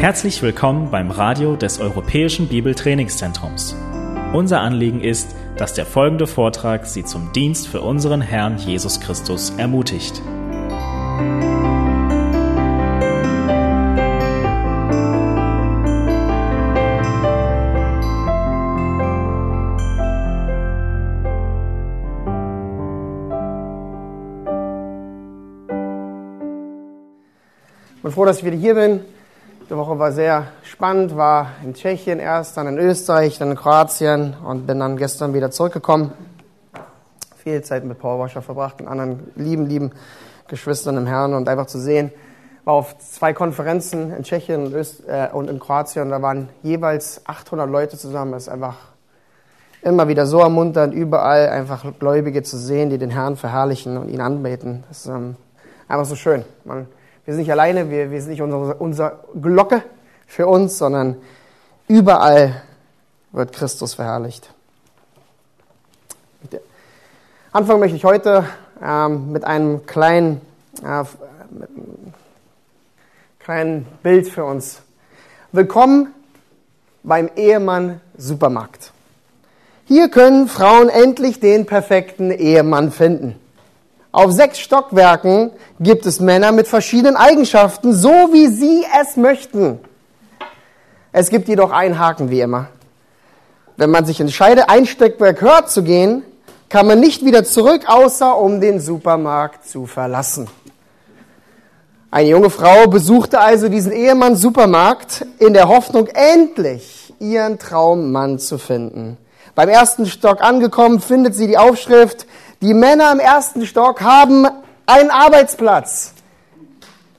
Herzlich willkommen beim Radio des Europäischen Bibeltrainingszentrums. Unser Anliegen ist, dass der folgende Vortrag Sie zum Dienst für unseren Herrn Jesus Christus ermutigt. Ich bin froh, dass ich wieder hier bin. Die Woche war sehr spannend, war in Tschechien erst, dann in Österreich, dann in Kroatien und bin dann gestern wieder zurückgekommen. Viel Zeit mit Paul Wascher verbracht und anderen lieben, lieben Geschwistern im Herrn und einfach zu sehen, war auf zwei Konferenzen in Tschechien und, Öst äh, und in Kroatien. Da waren jeweils 800 Leute zusammen. Das ist einfach immer wieder so ermunternd, überall einfach Gläubige zu sehen, die den Herrn verherrlichen und ihn anbeten. Das ist ähm, einfach so schön. Man, wir sind nicht alleine, wir, wir sind nicht unsere, unsere Glocke für uns, sondern überall wird Christus verherrlicht. Anfangen möchte ich heute ähm, mit einem kleinen, äh, mit einem kleinen Bild für uns. Willkommen beim Ehemann Supermarkt. Hier können Frauen endlich den perfekten Ehemann finden. Auf sechs Stockwerken gibt es Männer mit verschiedenen Eigenschaften, so wie sie es möchten. Es gibt jedoch einen Haken, wie immer. Wenn man sich entscheidet, ein Stockwerk höher zu gehen, kann man nicht wieder zurück, außer um den Supermarkt zu verlassen. Eine junge Frau besuchte also diesen Ehemann Supermarkt in der Hoffnung, endlich ihren Traummann zu finden. Beim ersten Stock angekommen, findet sie die Aufschrift, die Männer im ersten Stock haben einen Arbeitsplatz.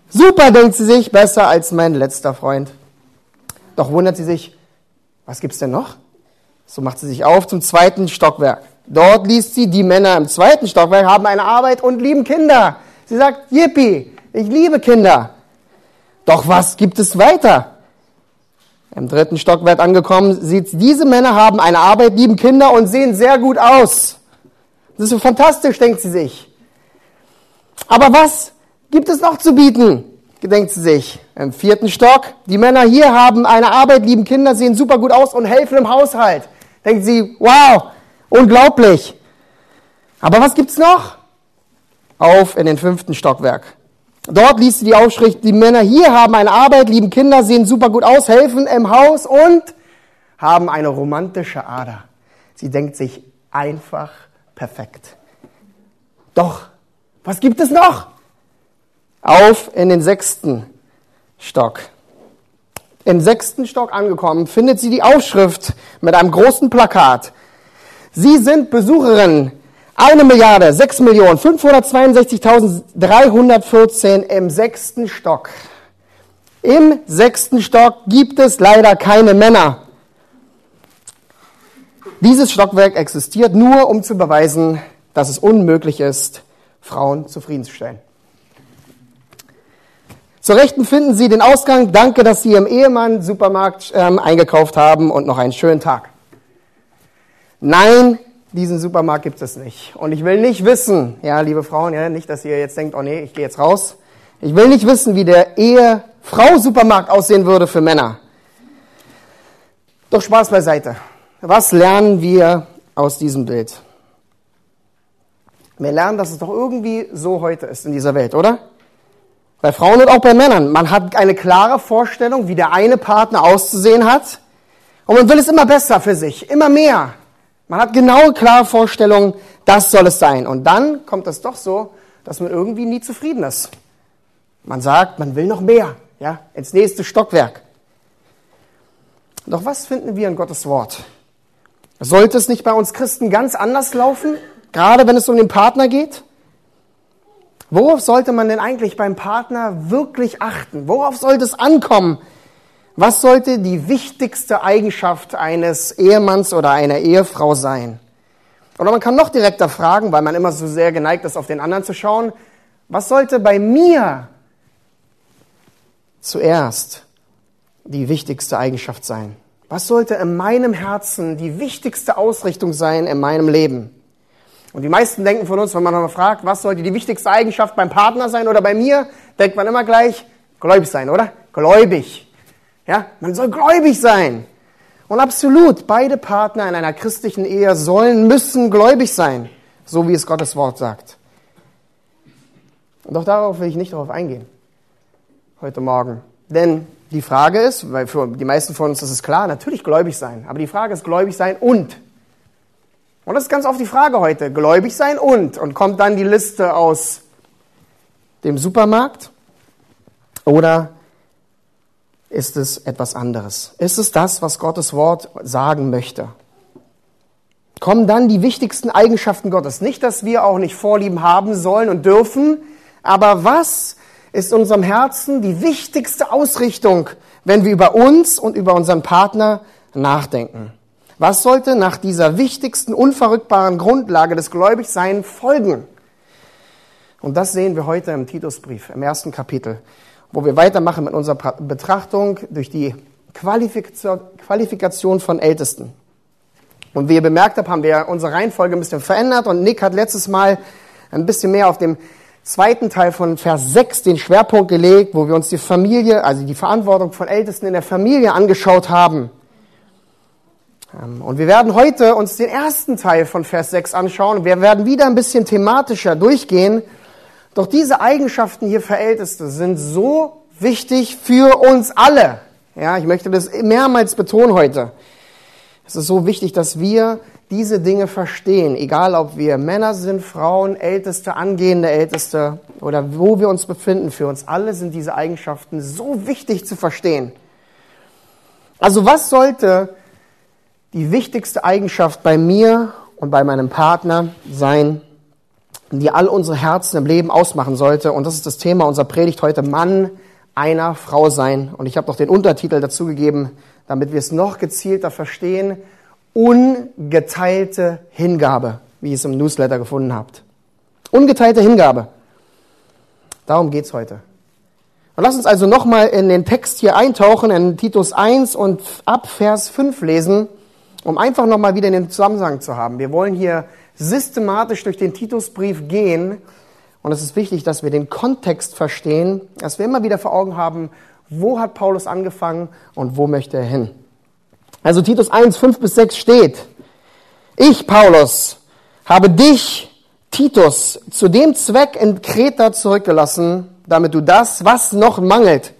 Super, denkt sie sich, besser als mein letzter Freund. Doch wundert sie sich, was gibt's denn noch? So macht sie sich auf zum zweiten Stockwerk. Dort liest sie, die Männer im zweiten Stockwerk haben eine Arbeit und lieben Kinder. Sie sagt, Yippie, ich liebe Kinder. Doch was gibt es weiter? Im dritten Stockwerk angekommen, sieht sie, diese Männer haben eine Arbeit, lieben Kinder und sehen sehr gut aus. Das ist so fantastisch, denkt sie sich. Aber was gibt es noch zu bieten? Denkt sie sich. Im vierten Stock, die Männer hier haben eine Arbeit, lieben Kinder, sehen super gut aus und helfen im Haushalt. Denkt sie, wow, unglaublich. Aber was gibt's noch? Auf in den fünften Stockwerk. Dort liest sie die Aufschrift, die Männer hier haben eine Arbeit, lieben Kinder, sehen super gut aus, helfen im Haus und haben eine romantische Ader. Sie denkt sich einfach perfekt. Doch, was gibt es noch? Auf in den sechsten Stock. Im sechsten Stock angekommen, findet sie die Aufschrift mit einem großen Plakat. Sie sind Besucherin. Eine Milliarde, sechs Millionen, 562.314 im sechsten Stock. Im sechsten Stock gibt es leider keine Männer. Dieses Stockwerk existiert nur, um zu beweisen, dass es unmöglich ist, Frauen zufriedenzustellen. Zur Rechten finden Sie den Ausgang. Danke, dass Sie Ihrem Ehemann Supermarkt ähm, eingekauft haben und noch einen schönen Tag. Nein, diesen Supermarkt gibt es nicht. Und ich will nicht wissen, ja, liebe Frauen, ja, nicht, dass ihr jetzt denkt, oh nee, ich gehe jetzt raus. Ich will nicht wissen, wie der Ehefrau-Supermarkt aussehen würde für Männer. Doch Spaß beiseite. Was lernen wir aus diesem Bild? Wir lernen, dass es doch irgendwie so heute ist in dieser Welt, oder? Bei Frauen und auch bei Männern. Man hat eine klare Vorstellung, wie der eine Partner auszusehen hat. Und man will es immer besser für sich, immer mehr. Man hat genaue, klare Vorstellungen, das soll es sein. Und dann kommt es doch so, dass man irgendwie nie zufrieden ist. Man sagt, man will noch mehr, ja, ins nächste Stockwerk. Doch was finden wir in Gottes Wort? Sollte es nicht bei uns Christen ganz anders laufen, gerade wenn es um den Partner geht? Worauf sollte man denn eigentlich beim Partner wirklich achten? Worauf sollte es ankommen? Was sollte die wichtigste Eigenschaft eines Ehemanns oder einer Ehefrau sein? Oder man kann noch direkter fragen, weil man immer so sehr geneigt ist, auf den anderen zu schauen, was sollte bei mir zuerst die wichtigste Eigenschaft sein? Was sollte in meinem Herzen die wichtigste Ausrichtung sein in meinem Leben? Und die meisten denken von uns, wenn man mal fragt, was sollte die wichtigste Eigenschaft beim Partner sein oder bei mir, denkt man immer gleich, gläubig sein, oder? Gläubig. Ja, man soll gläubig sein. Und absolut, beide Partner in einer christlichen Ehe sollen, müssen gläubig sein, so wie es Gottes Wort sagt. Auch darauf will ich nicht darauf eingehen, heute Morgen. Denn die Frage ist, weil für die meisten von uns ist es klar, natürlich gläubig sein. Aber die Frage ist gläubig sein und. Und das ist ganz oft die Frage heute. Gläubig sein und. Und kommt dann die Liste aus dem Supermarkt? Oder ist es etwas anderes? Ist es das, was Gottes Wort sagen möchte? Kommen dann die wichtigsten Eigenschaften Gottes. Nicht, dass wir auch nicht Vorlieben haben sollen und dürfen, aber was ist unserem Herzen die wichtigste Ausrichtung, wenn wir über uns und über unseren Partner nachdenken? Was sollte nach dieser wichtigsten, unverrückbaren Grundlage des Gläubigseins folgen? Und das sehen wir heute im Titusbrief, im ersten Kapitel, wo wir weitermachen mit unserer Betrachtung durch die Qualifikation von Ältesten. Und wie ihr bemerkt habt, haben wir unsere Reihenfolge ein bisschen verändert und Nick hat letztes Mal ein bisschen mehr auf dem zweiten Teil von Vers 6 den Schwerpunkt gelegt, wo wir uns die Familie, also die Verantwortung von Ältesten in der Familie angeschaut haben. Ähm, und wir werden heute uns den ersten Teil von Vers 6 anschauen. Wir werden wieder ein bisschen thematischer durchgehen. Doch diese Eigenschaften hier für Älteste sind so wichtig für uns alle. Ja, ich möchte das mehrmals betonen heute. Es ist so wichtig, dass wir diese Dinge verstehen, egal ob wir Männer sind, Frauen, Älteste, angehende Älteste oder wo wir uns befinden, für uns alle sind diese Eigenschaften so wichtig zu verstehen. Also was sollte die wichtigste Eigenschaft bei mir und bei meinem Partner sein, die all unsere Herzen im Leben ausmachen sollte? Und das ist das Thema unserer Predigt heute, Mann einer Frau sein. Und ich habe noch den Untertitel dazu gegeben, damit wir es noch gezielter verstehen ungeteilte Hingabe, wie ihr es im Newsletter gefunden habt. Ungeteilte Hingabe. Darum geht's heute. Und lass uns also nochmal in den Text hier eintauchen, in Titus 1 und ab Vers 5 lesen, um einfach nochmal wieder den Zusammenhang zu haben. Wir wollen hier systematisch durch den Titusbrief gehen und es ist wichtig, dass wir den Kontext verstehen, dass wir immer wieder vor Augen haben, wo hat Paulus angefangen und wo möchte er hin. Also Titus 1, 5 bis 6 steht, ich, Paulus, habe dich, Titus, zu dem Zweck in Kreta zurückgelassen, damit du das, was noch mangelt,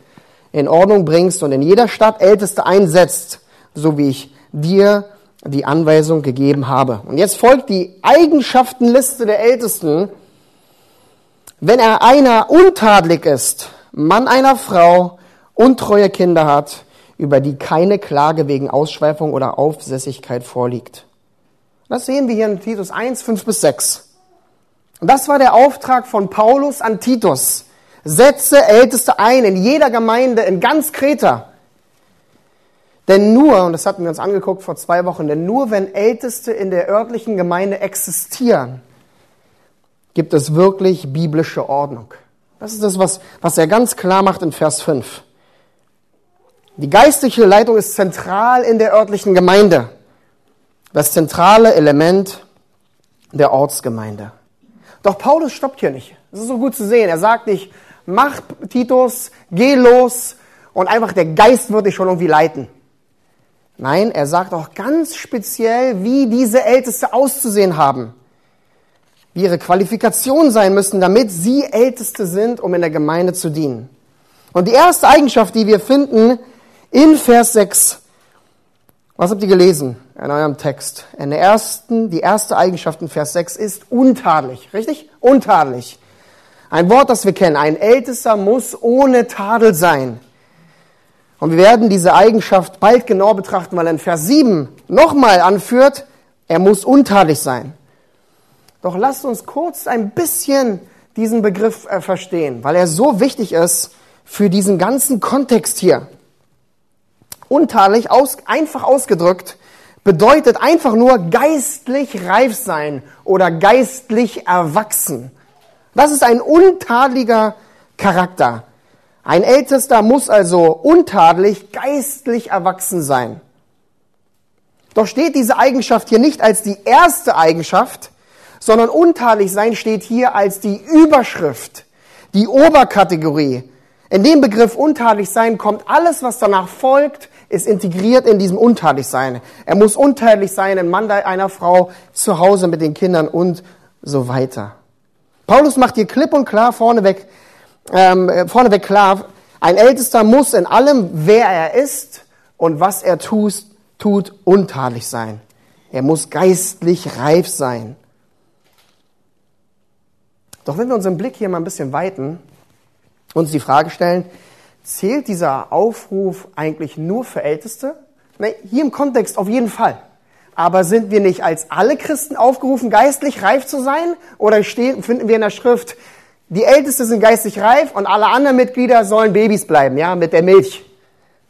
in Ordnung bringst und in jeder Stadt Älteste einsetzt, so wie ich dir die Anweisung gegeben habe. Und jetzt folgt die Eigenschaftenliste der Ältesten. Wenn er einer untadelig ist, Mann einer Frau, untreue Kinder hat, über die keine Klage wegen Ausschweifung oder Aufsässigkeit vorliegt. Das sehen wir hier in Titus 1, 5 bis 6. Und das war der Auftrag von Paulus an Titus. Setze Älteste ein in jeder Gemeinde in ganz Kreta. Denn nur, und das hatten wir uns angeguckt vor zwei Wochen, denn nur wenn Älteste in der örtlichen Gemeinde existieren, gibt es wirklich biblische Ordnung. Das ist das, was, was er ganz klar macht in Vers 5. Die geistliche Leitung ist zentral in der örtlichen Gemeinde. Das zentrale Element der Ortsgemeinde. Doch Paulus stoppt hier nicht. Das ist so gut zu sehen. Er sagt nicht, mach Titus, geh los und einfach der Geist wird dich schon irgendwie leiten. Nein, er sagt auch ganz speziell, wie diese Älteste auszusehen haben. Wie ihre Qualifikationen sein müssen, damit sie Älteste sind, um in der Gemeinde zu dienen. Und die erste Eigenschaft, die wir finden, in Vers 6, was habt ihr gelesen in eurem Text? In der ersten, die erste Eigenschaft in Vers 6 ist untadelig. Richtig? Untadelig. Ein Wort, das wir kennen. Ein Ältester muss ohne Tadel sein. Und wir werden diese Eigenschaft bald genau betrachten, weil in Vers 7 nochmal anführt, er muss untadelig sein. Doch lasst uns kurz ein bisschen diesen Begriff äh, verstehen, weil er so wichtig ist für diesen ganzen Kontext hier. Untadelig, aus, einfach ausgedrückt, bedeutet einfach nur geistlich reif sein oder geistlich erwachsen. Das ist ein untadeliger Charakter. Ein Ältester muss also untadelig, geistlich erwachsen sein. Doch steht diese Eigenschaft hier nicht als die erste Eigenschaft, sondern untadelig sein steht hier als die Überschrift, die Oberkategorie, In dem Begriff untadelig sein kommt alles, was danach folgt, ist integriert in diesem untadelig sein. Er muss untadelig sein, ein Mann einer Frau, zu Hause mit den Kindern und so weiter. Paulus macht hier klipp und klar vorneweg, ähm, vorneweg klar, ein Ältester muss in allem, wer er ist und was er tut, tut untadelig sein. Er muss geistlich reif sein. Doch wenn wir unseren Blick hier mal ein bisschen weiten, uns die Frage stellen, zählt dieser Aufruf eigentlich nur für Älteste? Nee, hier im Kontext auf jeden Fall. Aber sind wir nicht als alle Christen aufgerufen, geistlich reif zu sein? Oder finden wir in der Schrift, die Ältesten sind geistlich reif und alle anderen Mitglieder sollen Babys bleiben, ja, mit der Milch?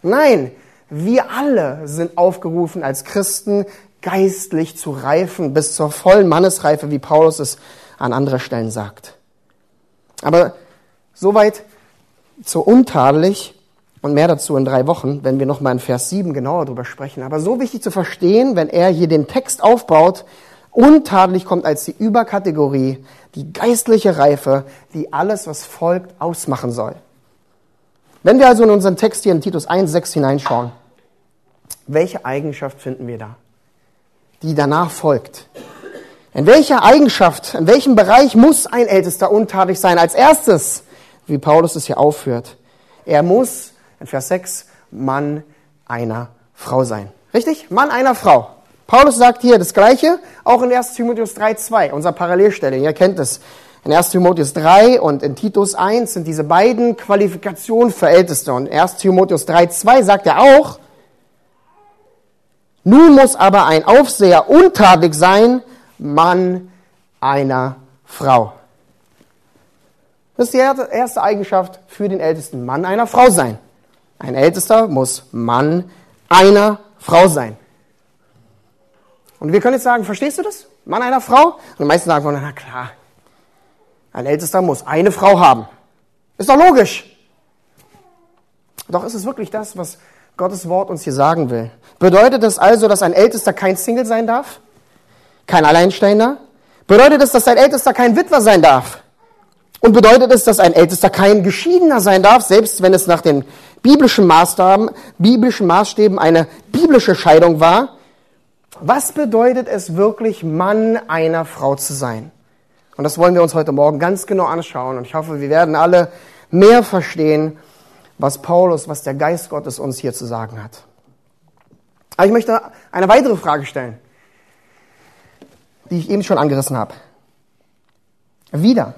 Nein, wir alle sind aufgerufen, als Christen geistlich zu reifen, bis zur vollen Mannesreife, wie Paulus es an anderer Stellen sagt. Aber soweit zu untadelig und mehr dazu in drei Wochen, wenn wir nochmal in Vers 7 genauer drüber sprechen. Aber so wichtig zu verstehen, wenn er hier den Text aufbaut, untadelig kommt als die Überkategorie, die geistliche Reife, die alles, was folgt, ausmachen soll. Wenn wir also in unseren Text hier in Titus 1, 6 hineinschauen, welche Eigenschaft finden wir da, die danach folgt? In welcher Eigenschaft, in welchem Bereich muss ein Ältester untadelig sein? Als erstes, wie Paulus es hier aufführt, er muss, in Vers 6, Mann einer Frau sein. Richtig? Mann einer Frau. Paulus sagt hier das Gleiche, auch in 1 Timotheus 3,2, unserer Parallelstelle. Ihr kennt es. In 1 Timotheus 3 und in Titus 1 sind diese beiden Qualifikationen für Älteste. Und in 1 Timotheus 3,2 sagt er auch, nun muss aber ein Aufseher untadelig sein, Mann einer Frau. Das ist die erste Eigenschaft für den ältesten Mann einer Frau sein. Ein Ältester muss Mann einer Frau sein. Und wir können jetzt sagen, verstehst du das? Mann einer Frau? Und die meisten sagen, na klar, ein Ältester muss eine Frau haben. Ist doch logisch. Doch ist es wirklich das, was Gottes Wort uns hier sagen will? Bedeutet es also, dass ein Ältester kein Single sein darf? kein Alleinstehender? Bedeutet es, dass ein Ältester kein Witwer sein darf? Und bedeutet es, dass ein Ältester kein Geschiedener sein darf, selbst wenn es nach den biblischen Maßstaben, biblischen Maßstäben eine biblische Scheidung war? Was bedeutet es wirklich, Mann einer Frau zu sein? Und das wollen wir uns heute Morgen ganz genau anschauen. Und ich hoffe, wir werden alle mehr verstehen, was Paulus, was der Geist Gottes uns hier zu sagen hat. Aber ich möchte eine weitere Frage stellen die ich eben schon angerissen habe. Wieder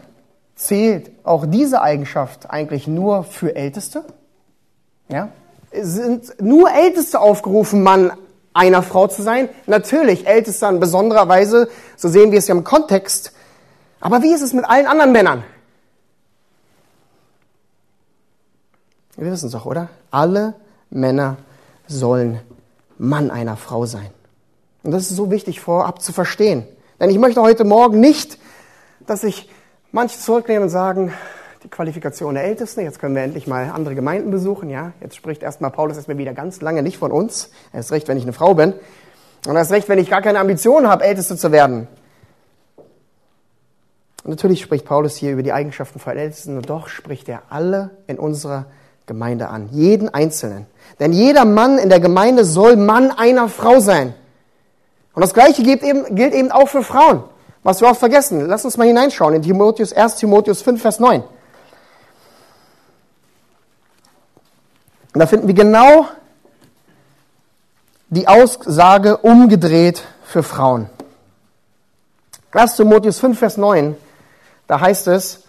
zählt auch diese Eigenschaft eigentlich nur für Älteste? Ja? Sind nur Älteste aufgerufen, Mann einer Frau zu sein? Natürlich, Ältester in besonderer Weise, so sehen wir es ja im Kontext. Aber wie ist es mit allen anderen Männern? Wir wissen es doch, oder? Alle Männer sollen Mann einer Frau sein. Und das ist so wichtig vorab zu verstehen. Denn ich möchte heute Morgen nicht, dass sich manche zurücknehmen und sagen, die Qualifikation der Ältesten, jetzt können wir endlich mal andere Gemeinden besuchen, ja. Jetzt spricht erstmal Paulus erstmal wieder ganz lange nicht von uns. Er ist recht, wenn ich eine Frau bin. Und er ist recht, wenn ich gar keine Ambition habe, Älteste zu werden. Und natürlich spricht Paulus hier über die Eigenschaften von Ältesten und doch spricht er alle in unserer Gemeinde an. Jeden Einzelnen. Denn jeder Mann in der Gemeinde soll Mann einer Frau sein. Und das Gleiche gilt eben, gilt eben auch für Frauen. Was wir oft vergessen. Lass uns mal hineinschauen in Timotheus, 1 Timotheus 5, Vers 9. Und da finden wir genau die Aussage umgedreht für Frauen. 1 Timotheus 5, Vers 9, da heißt es,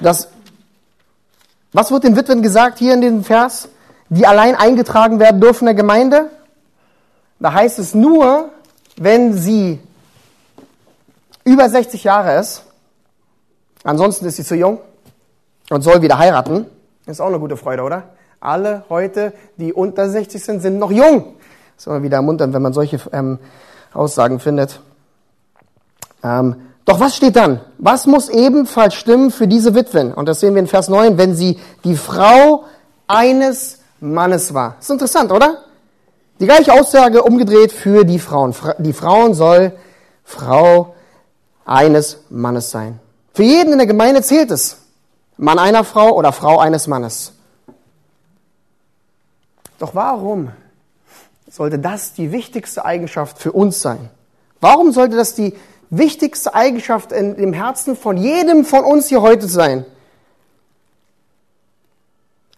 dass, was wird den Witwen gesagt hier in diesem Vers? die allein eingetragen werden dürfen in der Gemeinde? Da heißt es nur, wenn sie über 60 Jahre ist, ansonsten ist sie zu jung und soll wieder heiraten. Ist auch eine gute Freude, oder? Alle heute, die unter 60 sind, sind noch jung. ist immer wieder ermunternd, wenn man solche ähm, Aussagen findet. Ähm, doch was steht dann? Was muss ebenfalls stimmen für diese Witwen? Und das sehen wir in Vers 9, wenn sie die Frau eines Mannes war. ist interessant, oder? Die gleiche Aussage umgedreht für die Frauen. Die Frauen soll Frau eines Mannes sein. Für jeden in der Gemeinde zählt es. Mann einer Frau oder Frau eines Mannes. Doch warum sollte das die wichtigste Eigenschaft für uns sein? Warum sollte das die wichtigste Eigenschaft in dem Herzen von jedem von uns hier heute sein?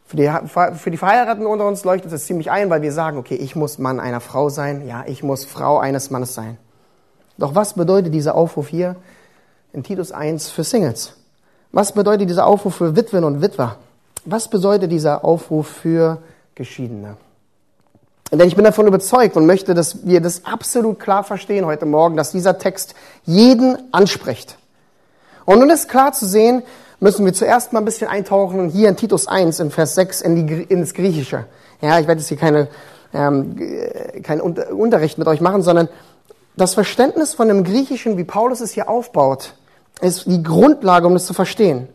Für die, für die Verheirateten unter uns leuchtet es ziemlich ein, weil wir sagen, okay, ich muss Mann einer Frau sein, ja, ich muss Frau eines Mannes sein. Doch was bedeutet dieser Aufruf hier in Titus 1 für Singles? Was bedeutet dieser Aufruf für Witwen und Witwer? Was bedeutet dieser Aufruf für Geschiedene? Denn ich bin davon überzeugt und möchte, dass wir das absolut klar verstehen heute Morgen, dass dieser Text jeden anspricht. Und um das klar zu sehen, müssen wir zuerst mal ein bisschen eintauchen hier in Titus 1 in Vers 6 in die, ins Griechische. Ja, ich werde jetzt hier keine, ähm, keinen Unterricht mit euch machen, sondern das Verständnis von dem Griechischen, wie Paulus es hier aufbaut, ist die Grundlage, um es zu verstehen.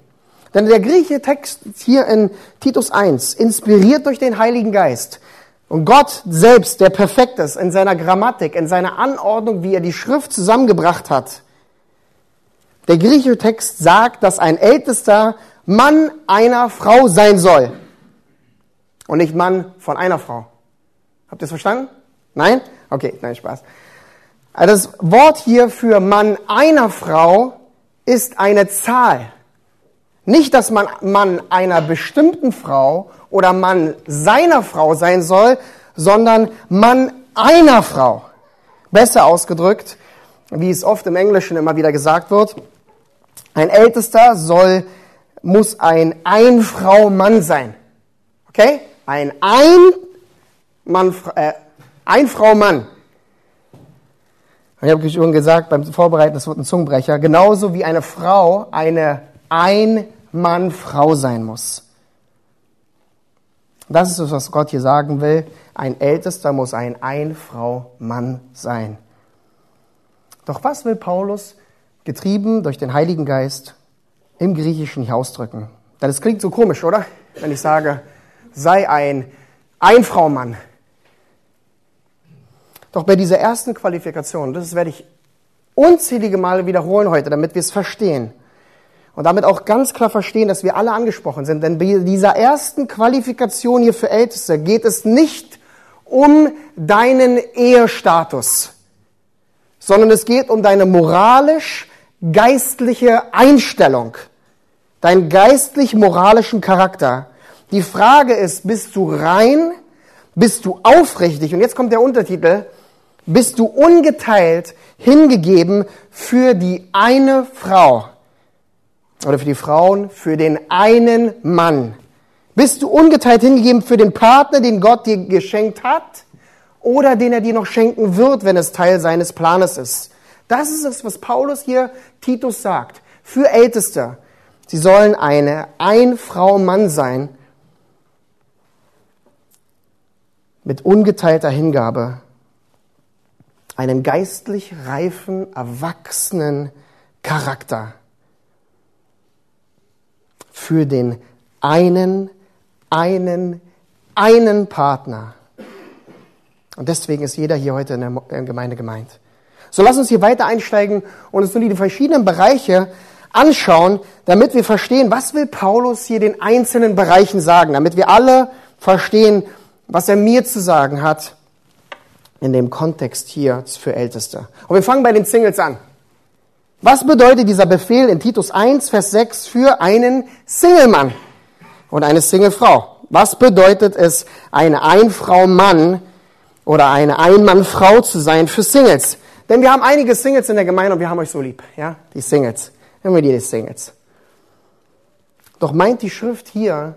Denn der griechische Text hier in Titus 1, inspiriert durch den Heiligen Geist, und Gott selbst, der perfekt ist in seiner Grammatik, in seiner Anordnung, wie er die Schrift zusammengebracht hat, der griechische Text sagt, dass ein ältester Mann einer Frau sein soll. Und nicht Mann von einer Frau. Habt ihr es verstanden? Nein? Okay, nein, Spaß. Also das Wort hier für Mann einer Frau ist eine Zahl. Nicht, dass man Mann einer bestimmten Frau oder Mann seiner Frau sein soll, sondern Mann einer Frau. Besser ausgedrückt, wie es oft im Englischen immer wieder gesagt wird, ein Ältester soll, muss ein Ein-Frau-Mann sein. Okay? Ein Ein-Mann, äh, Ein-Frau-Mann. Ich habe schon gesagt beim Vorbereiten, das wird ein Zungenbrecher. Genauso wie eine Frau eine Ein-Mann-Frau sein muss. Das ist es, was Gott hier sagen will. Ein Ältester muss ein Ein-Frau-Mann sein. Doch was will Paulus getrieben durch den Heiligen Geist, im Griechischen hier ausdrücken. Das klingt so komisch, oder? Wenn ich sage, sei ein Einfraumann. Doch bei dieser ersten Qualifikation, das werde ich unzählige Male wiederholen heute, damit wir es verstehen. Und damit auch ganz klar verstehen, dass wir alle angesprochen sind. Denn bei dieser ersten Qualifikation hier für Älteste geht es nicht um deinen Ehestatus, sondern es geht um deine moralisch geistliche Einstellung, deinen geistlich-moralischen Charakter. Die Frage ist, bist du rein, bist du aufrichtig, und jetzt kommt der Untertitel, bist du ungeteilt hingegeben für die eine Frau oder für die Frauen, für den einen Mann. Bist du ungeteilt hingegeben für den Partner, den Gott dir geschenkt hat oder den er dir noch schenken wird, wenn es Teil seines Planes ist? Das ist es, was Paulus hier Titus sagt. Für Älteste. Sie sollen eine Ein-Frau-Mann sein mit ungeteilter Hingabe. Einen geistlich reifen, erwachsenen Charakter. Für den einen, einen, einen Partner. Und deswegen ist jeder hier heute in der Gemeinde gemeint. So lass uns hier weiter einsteigen und uns nur die verschiedenen Bereiche anschauen, damit wir verstehen, was will Paulus hier den einzelnen Bereichen sagen, damit wir alle verstehen, was er mir zu sagen hat in dem Kontext hier für Älteste. Und wir fangen bei den Singles an. Was bedeutet dieser Befehl in Titus 1, Vers 6 für einen Single-Mann und eine Single-Frau? Was bedeutet es, eine Ein-Frau-Mann oder eine Ein-Mann-Frau zu sein für Singles? Denn wir haben einige Singles in der Gemeinde und wir haben euch so lieb. Ja, die Singles. Nehmen wir die Singles. Doch meint die Schrift hier,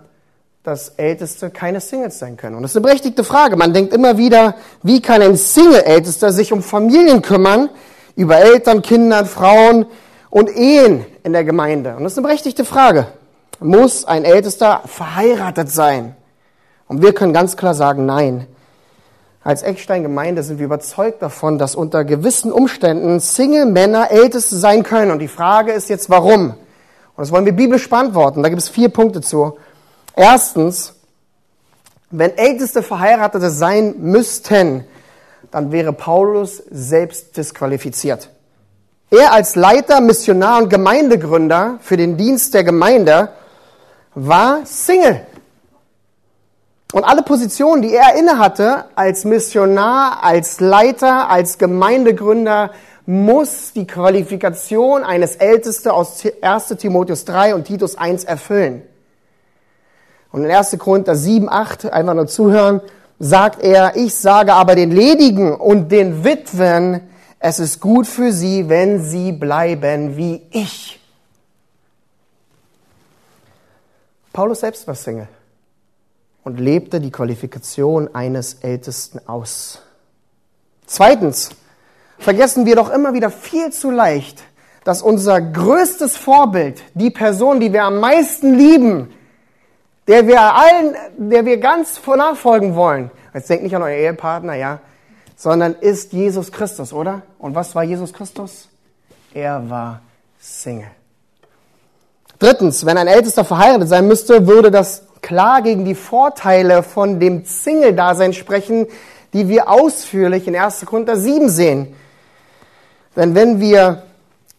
dass Älteste keine Singles sein können? Und das ist eine berechtigte Frage. Man denkt immer wieder, wie kann ein Single-Ältester sich um Familien kümmern, über Eltern, Kinder, Frauen und Ehen in der Gemeinde? Und das ist eine berechtigte Frage. Muss ein Ältester verheiratet sein? Und wir können ganz klar sagen, nein. Als Eckstein-Gemeinde sind wir überzeugt davon, dass unter gewissen Umständen Single-Männer Älteste sein können. Und die Frage ist jetzt, warum? Und das wollen wir biblisch beantworten. Da gibt es vier Punkte zu. Erstens, wenn Älteste Verheiratete sein müssten, dann wäre Paulus selbst disqualifiziert. Er als Leiter, Missionar und Gemeindegründer für den Dienst der Gemeinde war Single. Und alle Positionen, die er innehatte, als Missionar, als Leiter, als Gemeindegründer, muss die Qualifikation eines Ältesten aus 1 Timotheus 3 und Titus 1 erfüllen. Und in 1. Korinther 7, 8, einfach nur zuhören, sagt er, ich sage aber den Ledigen und den Witwen, es ist gut für sie, wenn sie bleiben wie ich. Paulus selbst war Single und lebte die Qualifikation eines Ältesten aus. Zweitens, vergessen wir doch immer wieder viel zu leicht, dass unser größtes Vorbild, die Person, die wir am meisten lieben, der wir allen, der wir ganz nachfolgen wollen, jetzt denkt nicht an euer Ehepartner, ja, sondern ist Jesus Christus, oder? Und was war Jesus Christus? Er war Single. Drittens, wenn ein Ältester verheiratet sein müsste, würde das klar gegen die Vorteile von dem Single-Dasein sprechen, die wir ausführlich in 1. Korinther 7 sehen. Denn wenn wir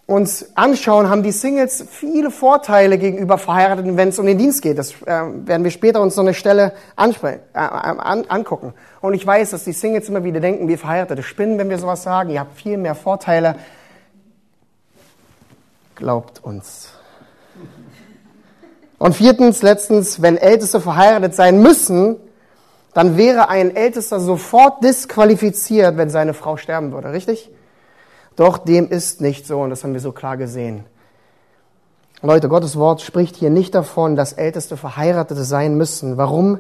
uns anschauen, haben die Singles viele Vorteile gegenüber Verheirateten, wenn es um den Dienst geht. Das äh, werden wir später uns so eine Stelle äh, an, angucken. Und ich weiß, dass die Singles immer wieder denken, wir Verheiratete spinnen, wenn wir sowas sagen. Ihr habt viel mehr Vorteile. Glaubt uns. Und viertens, letztens, wenn Älteste verheiratet sein müssen, dann wäre ein Ältester sofort disqualifiziert, wenn seine Frau sterben würde, richtig? Doch dem ist nicht so und das haben wir so klar gesehen. Leute, Gottes Wort spricht hier nicht davon, dass Älteste Verheiratete sein müssen. Warum?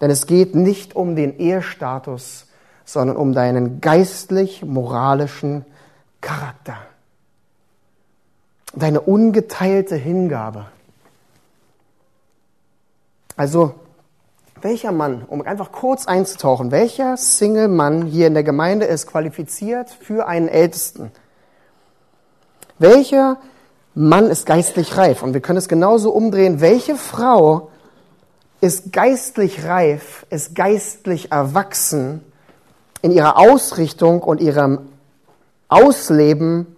Denn es geht nicht um den Ehestatus, sondern um deinen geistlich-moralischen Charakter. Deine ungeteilte Hingabe. Also, welcher Mann, um einfach kurz einzutauchen, welcher Single-Mann hier in der Gemeinde ist qualifiziert für einen Ältesten? Welcher Mann ist geistlich reif? Und wir können es genauso umdrehen. Welche Frau ist geistlich reif, ist geistlich erwachsen in ihrer Ausrichtung und ihrem Ausleben,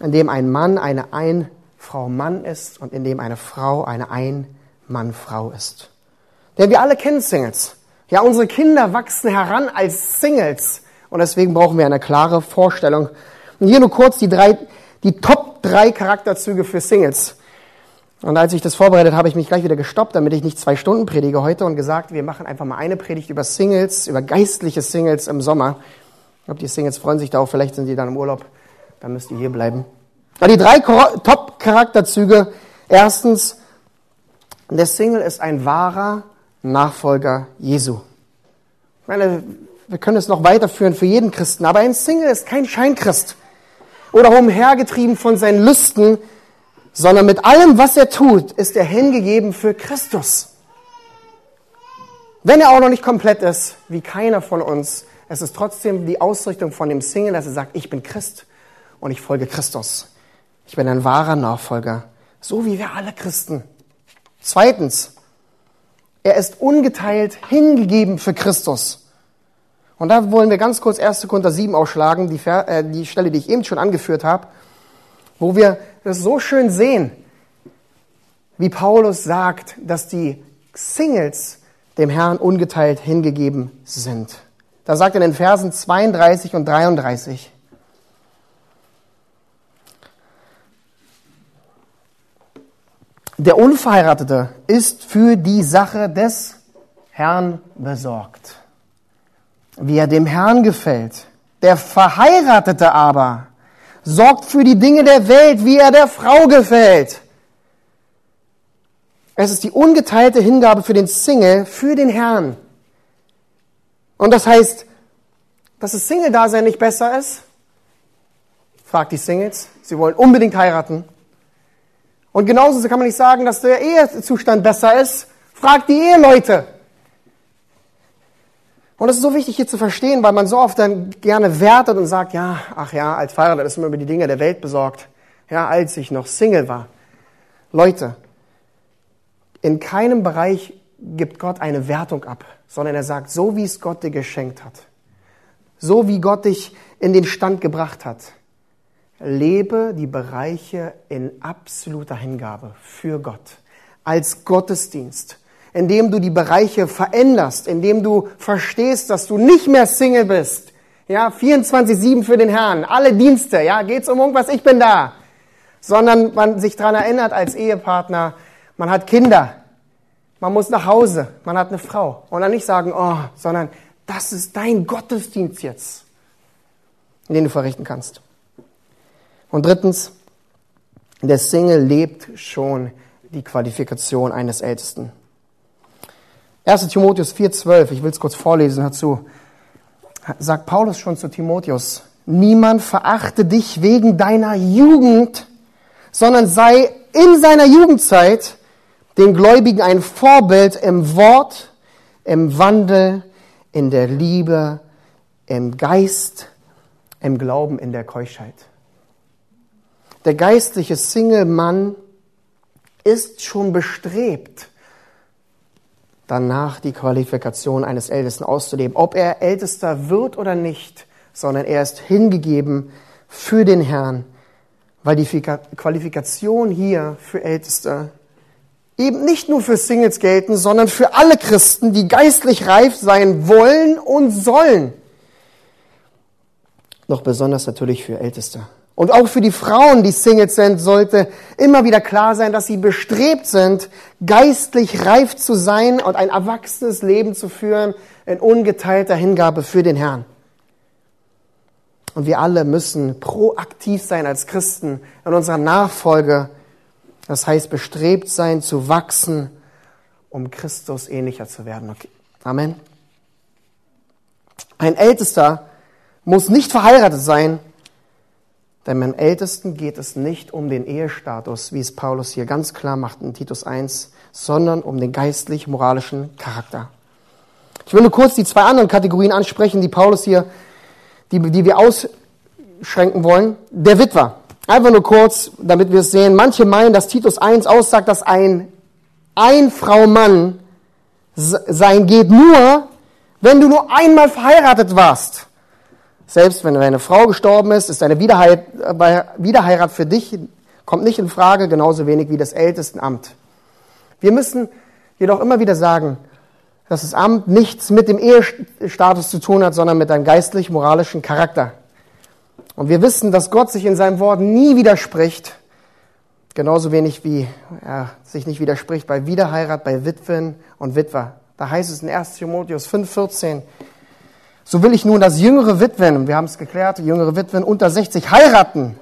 in dem ein Mann eine Ein-Frau-Mann ist und in dem eine Frau eine Ein-Mann-Frau ist? Denn wir alle kennen Singles. Ja, unsere Kinder wachsen heran als Singles. Und deswegen brauchen wir eine klare Vorstellung. Und hier nur kurz die drei, die Top drei Charakterzüge für Singles. Und als ich das vorbereitet habe, habe ich mich gleich wieder gestoppt, damit ich nicht zwei Stunden predige heute und gesagt, wir machen einfach mal eine Predigt über Singles, über geistliche Singles im Sommer. Ich glaube, die Singles freuen sich darauf, vielleicht sind die dann im Urlaub, dann müsst ihr hier bleiben. Aber die drei Top-Charakterzüge. Erstens, der Single ist ein wahrer Nachfolger Jesu. Ich meine, wir können es noch weiterführen für jeden Christen, aber ein Single ist kein Scheinchrist oder umhergetrieben von seinen Lüsten, sondern mit allem, was er tut, ist er hingegeben für Christus. Wenn er auch noch nicht komplett ist, wie keiner von uns, es ist trotzdem die Ausrichtung von dem Single, dass er sagt, ich bin Christ und ich folge Christus. Ich bin ein wahrer Nachfolger, so wie wir alle Christen. Zweitens, er ist ungeteilt hingegeben für Christus. Und da wollen wir ganz kurz 1. Korinther 7 ausschlagen, die, äh, die Stelle, die ich eben schon angeführt habe, wo wir das so schön sehen, wie Paulus sagt, dass die Singles dem Herrn ungeteilt hingegeben sind. Da sagt er in den Versen 32 und 33, Der Unverheiratete ist für die Sache des Herrn besorgt, wie er dem Herrn gefällt. Der Verheiratete aber sorgt für die Dinge der Welt, wie er der Frau gefällt. Es ist die ungeteilte Hingabe für den Single, für den Herrn. Und das heißt, dass das Single-Dasein nicht besser ist? Fragt die Singles. Sie wollen unbedingt heiraten. Und genauso kann man nicht sagen, dass der Ehezustand besser ist. Fragt die Eheleute. Und es ist so wichtig hier zu verstehen, weil man so oft dann gerne wertet und sagt, ja, ach ja, als Verheiratet ist man über die Dinge der Welt besorgt. Ja, als ich noch Single war. Leute, in keinem Bereich gibt Gott eine Wertung ab, sondern er sagt, so wie es Gott dir geschenkt hat, so wie Gott dich in den Stand gebracht hat, lebe die Bereiche in absoluter Hingabe für Gott, als Gottesdienst, indem du die Bereiche veränderst, indem du verstehst, dass du nicht mehr Single bist. Ja, 24-7 für den Herrn, alle Dienste, ja, geht's um irgendwas, ich bin da. Sondern man sich daran erinnert als Ehepartner, man hat Kinder, man muss nach Hause, man hat eine Frau. Und dann nicht sagen, oh, sondern das ist dein Gottesdienst jetzt, den du verrichten kannst. Und drittens, der Single lebt schon die Qualifikation eines Ältesten. 1. Timotheus 4,12, ich will es kurz vorlesen dazu, sagt Paulus schon zu Timotheus, niemand verachte dich wegen deiner Jugend, sondern sei in seiner Jugendzeit den Gläubigen ein Vorbild im Wort, im Wandel, in der Liebe, im Geist, im Glauben, in der Keuschheit. Der geistliche Single-Mann ist schon bestrebt, danach die Qualifikation eines Ältesten auszuleben. Ob er Ältester wird oder nicht, sondern er ist hingegeben für den Herrn, weil die Qualifikation hier für Älteste eben nicht nur für Singles gelten, sondern für alle Christen, die geistlich reif sein wollen und sollen. Noch besonders natürlich für Älteste. Und auch für die Frauen, die Singles sind, sollte immer wieder klar sein, dass sie bestrebt sind, geistlich reif zu sein und ein erwachsenes Leben zu führen in ungeteilter Hingabe für den Herrn. Und wir alle müssen proaktiv sein als Christen in unserer Nachfolge. Das heißt, bestrebt sein zu wachsen, um Christus ähnlicher zu werden. Okay. Amen. Ein Ältester muss nicht verheiratet sein, denn beim Ältesten geht es nicht um den Ehestatus, wie es Paulus hier ganz klar macht in Titus 1, sondern um den geistlich-moralischen Charakter. Ich will nur kurz die zwei anderen Kategorien ansprechen, die Paulus hier, die, die wir ausschränken wollen. Der Witwer. Einfach nur kurz, damit wir es sehen. Manche meinen, dass Titus 1 aussagt, dass ein Ein-Frau-Mann sein geht nur, wenn du nur einmal verheiratet warst. Selbst wenn deine Frau gestorben ist, ist eine Wiederheirat für dich, kommt nicht in Frage, genauso wenig wie das Ältestenamt. Wir müssen jedoch immer wieder sagen, dass das Amt nichts mit dem Ehestatus zu tun hat, sondern mit einem geistlich-moralischen Charakter. Und wir wissen, dass Gott sich in seinem Wort nie widerspricht, genauso wenig wie er sich nicht widerspricht bei Wiederheirat, bei Witwen und Witwer. Da heißt es in 1 Timotheus 5,14, so will ich nun, dass jüngere Witwen, wir haben es geklärt, jüngere Witwen unter 60 heiraten,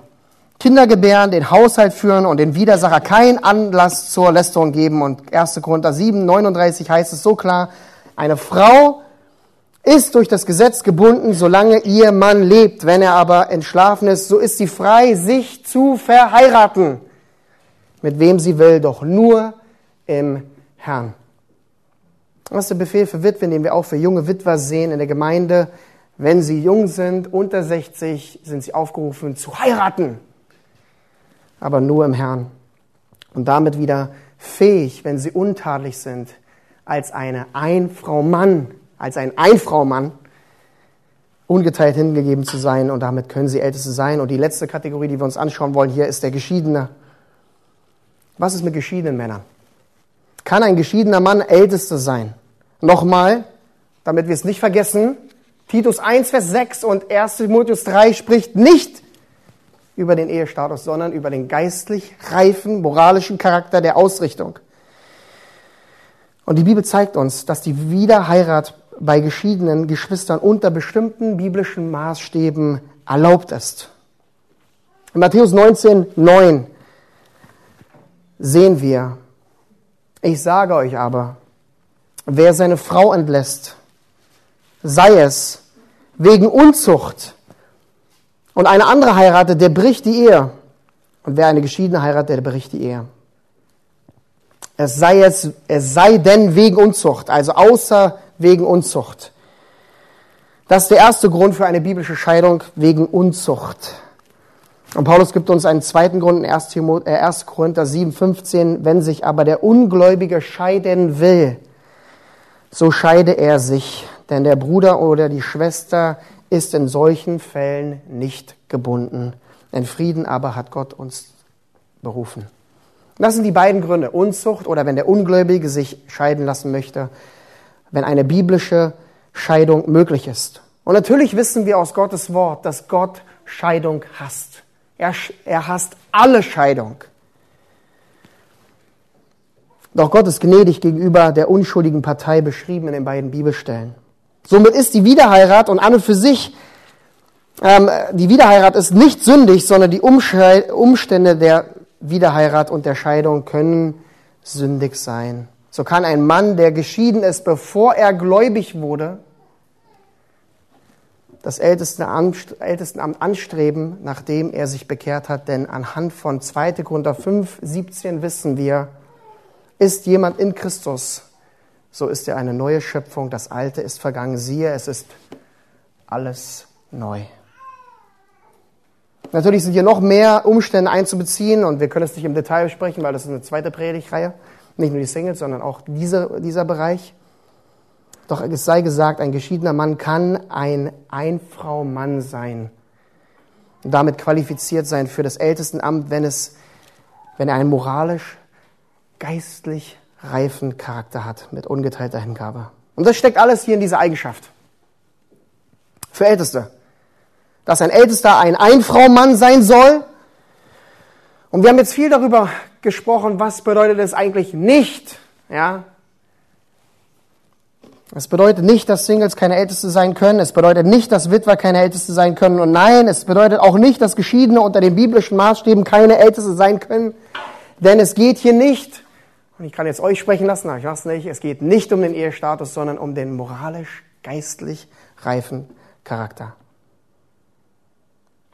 Kinder gebären, den Haushalt führen und den Widersacher keinen Anlass zur Lästerung geben. Und 1. Korinther 7, 39 heißt es so klar, eine Frau ist durch das Gesetz gebunden, solange ihr Mann lebt. Wenn er aber entschlafen ist, so ist sie frei, sich zu verheiraten. Mit wem sie will, doch nur im Herrn. Das ist der Befehl für Witwen, den wir auch für junge Witwer sehen in der Gemeinde. Wenn sie jung sind, unter 60, sind sie aufgerufen zu heiraten. Aber nur im Herrn. Und damit wieder fähig, wenn sie untadelig sind, als eine Einfrau-Mann, als ein Einfrau-Mann, ungeteilt hingegeben zu sein. Und damit können sie Älteste sein. Und die letzte Kategorie, die wir uns anschauen wollen hier, ist der Geschiedene. Was ist mit geschiedenen Männern? Kann ein geschiedener Mann Ältester sein? Nochmal, damit wir es nicht vergessen, Titus 1, Vers 6 und 1 Timotheus 3 spricht nicht über den Ehestatus, sondern über den geistlich reifen, moralischen Charakter der Ausrichtung. Und die Bibel zeigt uns, dass die Wiederheirat bei geschiedenen Geschwistern unter bestimmten biblischen Maßstäben erlaubt ist. In Matthäus 19, 9 sehen wir, ich sage euch aber, wer seine Frau entlässt, sei es wegen Unzucht und eine andere heiratet, der bricht die Ehe. Und wer eine geschiedene heiratet, der bricht die Ehe. Es sei, es, es sei denn wegen Unzucht, also außer wegen Unzucht. Das ist der erste Grund für eine biblische Scheidung wegen Unzucht. Und Paulus gibt uns einen zweiten Grund in 1. Äh, Korinther 7,15. Wenn sich aber der Ungläubige scheiden will, so scheide er sich, denn der Bruder oder die Schwester ist in solchen Fällen nicht gebunden. In Frieden aber hat Gott uns berufen. Das sind die beiden Gründe. Unzucht oder wenn der Ungläubige sich scheiden lassen möchte, wenn eine biblische Scheidung möglich ist. Und natürlich wissen wir aus Gottes Wort, dass Gott Scheidung hasst. Er, er hasst alle Scheidung. Doch Gott ist gnädig gegenüber der unschuldigen Partei beschrieben in den beiden Bibelstellen. Somit ist die Wiederheirat und an und für sich, ähm, die Wiederheirat ist nicht sündig, sondern die Umstände der Wiederheirat und der Scheidung können sündig sein. So kann ein Mann, der geschieden ist, bevor er gläubig wurde, das Ältestenamt anstreben, nachdem er sich bekehrt hat. Denn anhand von 2. Korinther 5, 17 wissen wir, ist jemand in Christus, so ist er eine neue Schöpfung. Das Alte ist vergangen. Siehe, es ist alles neu. Natürlich sind hier noch mehr Umstände einzubeziehen und wir können es nicht im Detail besprechen, weil das ist eine zweite Predigtreihe. Nicht nur die Singles, sondern auch diese, dieser Bereich. Doch es sei gesagt, ein geschiedener Mann kann ein Einfrau-Mann sein und damit qualifiziert sein für das Ältestenamt, wenn, es, wenn er einen moralisch, geistlich reifen Charakter hat mit ungeteilter Hingabe. Und das steckt alles hier in dieser Eigenschaft. Für Älteste. Dass ein Ältester ein Einfrau-Mann sein soll. Und wir haben jetzt viel darüber gesprochen, was bedeutet es eigentlich nicht, ja, es bedeutet nicht, dass Singles keine Älteste sein können. Es bedeutet nicht, dass Witwer keine Älteste sein können. Und nein, es bedeutet auch nicht, dass Geschiedene unter den biblischen Maßstäben keine Älteste sein können. Denn es geht hier nicht, und ich kann jetzt euch sprechen lassen, aber ich weiß nicht, es geht nicht um den Ehestatus, sondern um den moralisch, geistlich reifen Charakter.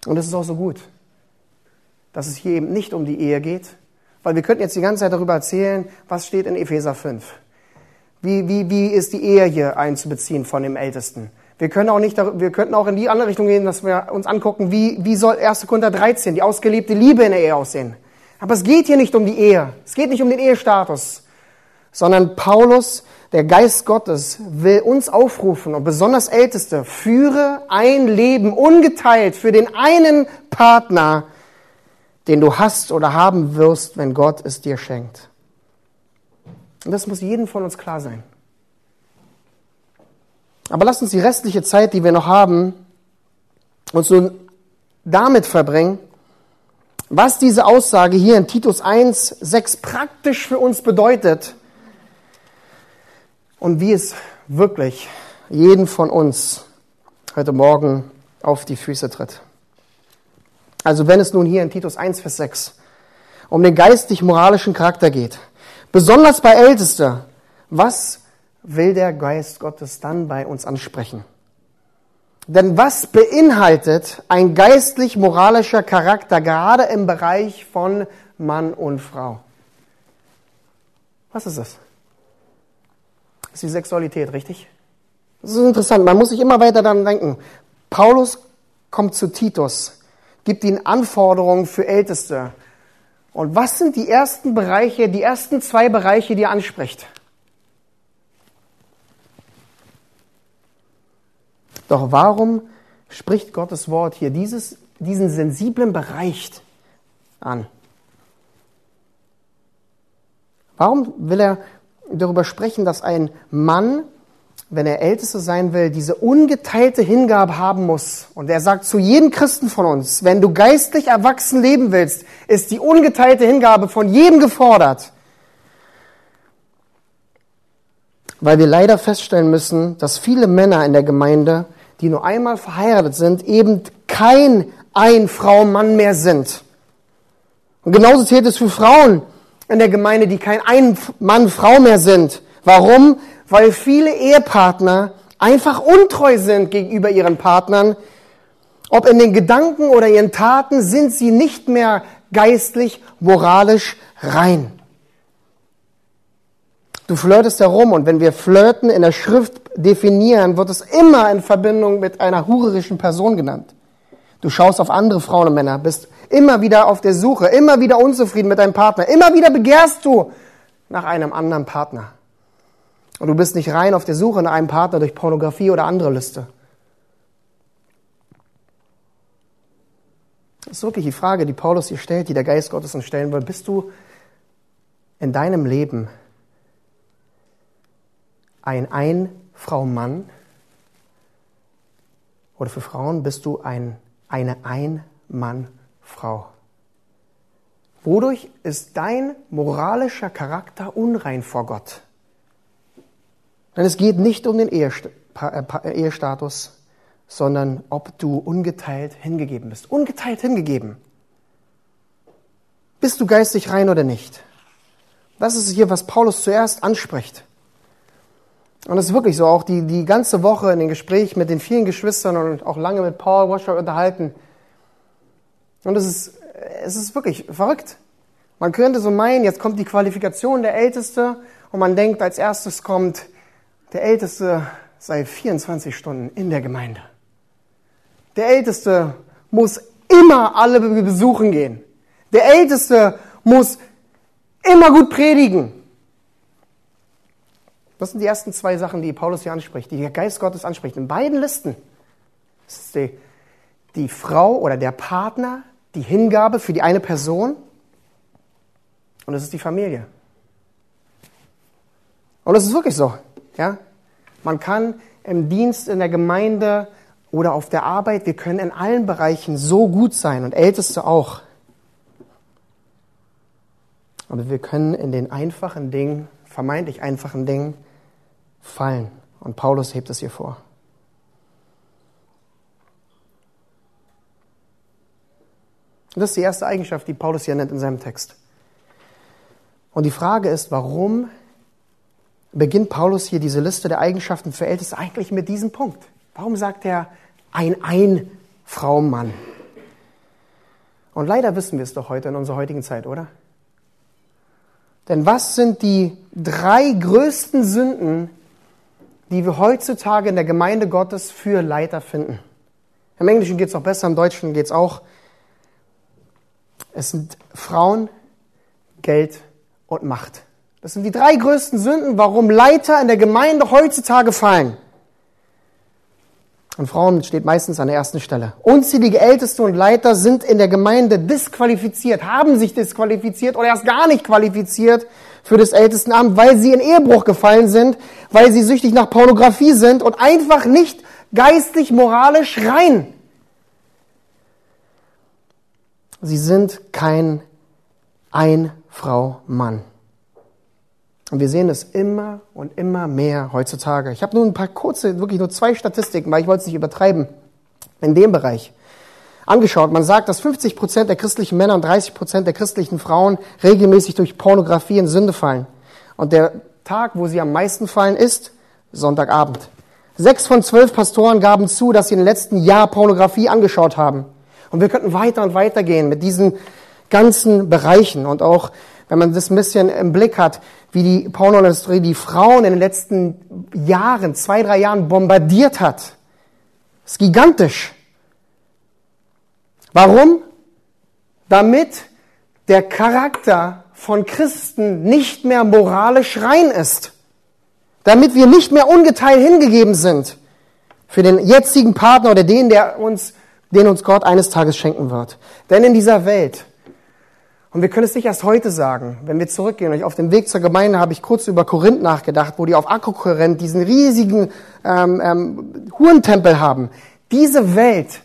Und es ist auch so gut, dass es hier eben nicht um die Ehe geht, weil wir könnten jetzt die ganze Zeit darüber erzählen, was steht in Epheser 5. Wie, wie, wie ist die Ehe hier einzubeziehen von dem Ältesten? Wir können auch nicht, wir könnten auch in die andere Richtung gehen, dass wir uns angucken, wie, wie soll 1. Korinther 13, die ausgelebte Liebe in der Ehe aussehen. Aber es geht hier nicht um die Ehe. Es geht nicht um den Ehestatus. Sondern Paulus, der Geist Gottes, will uns aufrufen und besonders Älteste, führe ein Leben ungeteilt für den einen Partner, den du hast oder haben wirst, wenn Gott es dir schenkt. Und das muss jedem von uns klar sein. Aber lasst uns die restliche Zeit, die wir noch haben, uns nun damit verbringen, was diese Aussage hier in Titus 1, 6 praktisch für uns bedeutet und wie es wirklich jeden von uns heute Morgen auf die Füße tritt. Also wenn es nun hier in Titus 1, Vers 6 um den geistig-moralischen Charakter geht, Besonders bei Ältester. Was will der Geist Gottes dann bei uns ansprechen? Denn was beinhaltet ein geistlich-moralischer Charakter gerade im Bereich von Mann und Frau? Was ist das? Das ist die Sexualität, richtig? Das ist interessant. Man muss sich immer weiter daran denken. Paulus kommt zu Titus, gibt ihm Anforderungen für Älteste. Und was sind die ersten Bereiche, die ersten zwei Bereiche, die er anspricht? Doch warum spricht Gottes Wort hier dieses, diesen sensiblen Bereich an? Warum will er darüber sprechen, dass ein Mann wenn er Älteste sein will, diese ungeteilte Hingabe haben muss. Und er sagt zu jedem Christen von uns, wenn du geistlich erwachsen leben willst, ist die ungeteilte Hingabe von jedem gefordert. Weil wir leider feststellen müssen, dass viele Männer in der Gemeinde, die nur einmal verheiratet sind, eben kein Ein-Frau-Mann mehr sind. Und genauso zählt es für Frauen in der Gemeinde, die kein Ein-Mann-Frau mehr sind. Warum? Weil viele Ehepartner einfach untreu sind gegenüber ihren Partnern. Ob in den Gedanken oder ihren Taten sind sie nicht mehr geistlich, moralisch rein. Du flirtest herum und wenn wir Flirten in der Schrift definieren, wird es immer in Verbindung mit einer hurerischen Person genannt. Du schaust auf andere Frauen und Männer, bist immer wieder auf der Suche, immer wieder unzufrieden mit deinem Partner, immer wieder begehrst du nach einem anderen Partner. Und du bist nicht rein auf der Suche nach einem Partner durch Pornografie oder andere Liste. Das ist wirklich die Frage, die Paulus hier stellt, die der Geist Gottes uns stellen will. Bist du in deinem Leben ein Ein-Frau-Mann? Oder für Frauen bist du ein, eine Ein-Mann-Frau? Wodurch ist dein moralischer Charakter unrein vor Gott? Denn es geht nicht um den äh, Ehestatus, sondern ob du ungeteilt hingegeben bist. Ungeteilt hingegeben. Bist du geistig rein oder nicht? Das ist hier, was Paulus zuerst anspricht. Und es ist wirklich so, auch die, die ganze Woche in den Gesprächen mit den vielen Geschwistern und auch lange mit Paul Washer unterhalten. Und es ist, es ist wirklich verrückt. Man könnte so meinen, jetzt kommt die Qualifikation der Älteste und man denkt, als erstes kommt, der Älteste sei 24 Stunden in der Gemeinde. Der Älteste muss immer alle besuchen gehen. Der Älteste muss immer gut predigen. Das sind die ersten zwei Sachen, die Paulus hier anspricht, die der Geist Gottes anspricht. In beiden Listen das ist die, die Frau oder der Partner, die Hingabe für die eine Person und es ist die Familie. Und es ist wirklich so. Ja? Man kann im Dienst in der Gemeinde oder auf der Arbeit, wir können in allen Bereichen so gut sein und Älteste auch. Aber wir können in den einfachen Dingen, vermeintlich einfachen Dingen, fallen. Und Paulus hebt es hier vor. Das ist die erste Eigenschaft, die Paulus hier nennt in seinem Text. Und die Frage ist, warum beginnt Paulus hier diese Liste der Eigenschaften für Älteste eigentlich mit diesem Punkt? Warum sagt er ein Ein-Frau-Mann? Und leider wissen wir es doch heute in unserer heutigen Zeit, oder? Denn was sind die drei größten Sünden, die wir heutzutage in der Gemeinde Gottes für Leiter finden? Im Englischen geht es auch besser, im Deutschen geht es auch. Es sind Frauen, Geld und Macht. Das sind die drei größten Sünden, warum Leiter in der Gemeinde heutzutage fallen. Und Frauen steht meistens an der ersten Stelle. Unzählige Älteste und Leiter sind in der Gemeinde disqualifiziert, haben sich disqualifiziert oder erst gar nicht qualifiziert für das Ältestenamt, weil sie in Ehebruch gefallen sind, weil sie süchtig nach Pornografie sind und einfach nicht geistlich, moralisch rein. Sie sind kein Ein-Frau-Mann. Und wir sehen es immer und immer mehr heutzutage. Ich habe nur ein paar kurze, wirklich nur zwei Statistiken, weil ich wollte es nicht übertreiben, in dem Bereich angeschaut. Man sagt, dass 50 Prozent der christlichen Männer und 30 Prozent der christlichen Frauen regelmäßig durch Pornografie in Sünde fallen. Und der Tag, wo sie am meisten fallen, ist Sonntagabend. Sechs von zwölf Pastoren gaben zu, dass sie im letzten Jahr Pornografie angeschaut haben. Und wir könnten weiter und weiter gehen mit diesen ganzen Bereichen und auch wenn man das ein bisschen im Blick hat, wie die Pornoindustrie die Frauen in den letzten Jahren, zwei, drei Jahren bombardiert hat. Das ist gigantisch. Warum? Damit der Charakter von Christen nicht mehr moralisch rein ist. Damit wir nicht mehr ungeteilt hingegeben sind für den jetzigen Partner oder den, der uns, den uns Gott eines Tages schenken wird. Denn in dieser Welt und wir können es nicht erst heute sagen. Wenn wir zurückgehen, und auf dem Weg zur Gemeinde habe ich kurz über Korinth nachgedacht, wo die auf Akkokorinth diesen riesigen ähm, ähm, Hurentempel haben. Diese Welt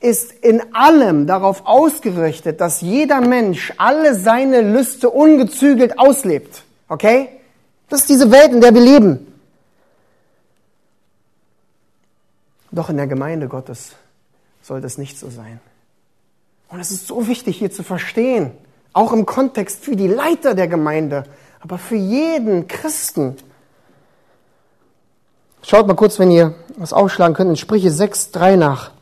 ist in allem darauf ausgerichtet, dass jeder Mensch alle seine Lüste ungezügelt auslebt. Okay? Das ist diese Welt, in der wir leben. Doch in der Gemeinde Gottes sollte es nicht so sein. Und es ist so wichtig hier zu verstehen, auch im Kontext für die Leiter der Gemeinde, aber für jeden Christen. Schaut mal kurz, wenn ihr was aufschlagen könnt, in Sprüche 6, 3 nach.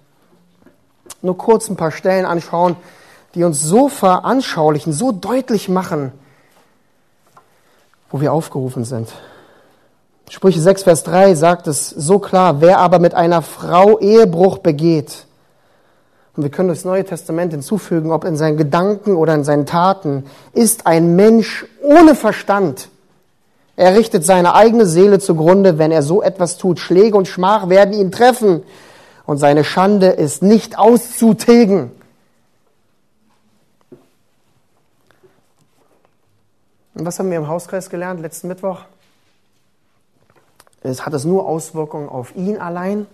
Nur kurz ein paar Stellen anschauen, die uns so veranschaulichen, so deutlich machen, wo wir aufgerufen sind. Sprüche 6, Vers 3 sagt es so klar, wer aber mit einer Frau Ehebruch begeht, und wir können das Neue Testament hinzufügen, ob in seinen Gedanken oder in seinen Taten, ist ein Mensch ohne Verstand. Er richtet seine eigene Seele zugrunde, wenn er so etwas tut. Schläge und Schmach werden ihn treffen und seine Schande ist nicht auszutilgen. Und was haben wir im Hauskreis gelernt letzten Mittwoch? Es hat es nur Auswirkungen auf ihn allein,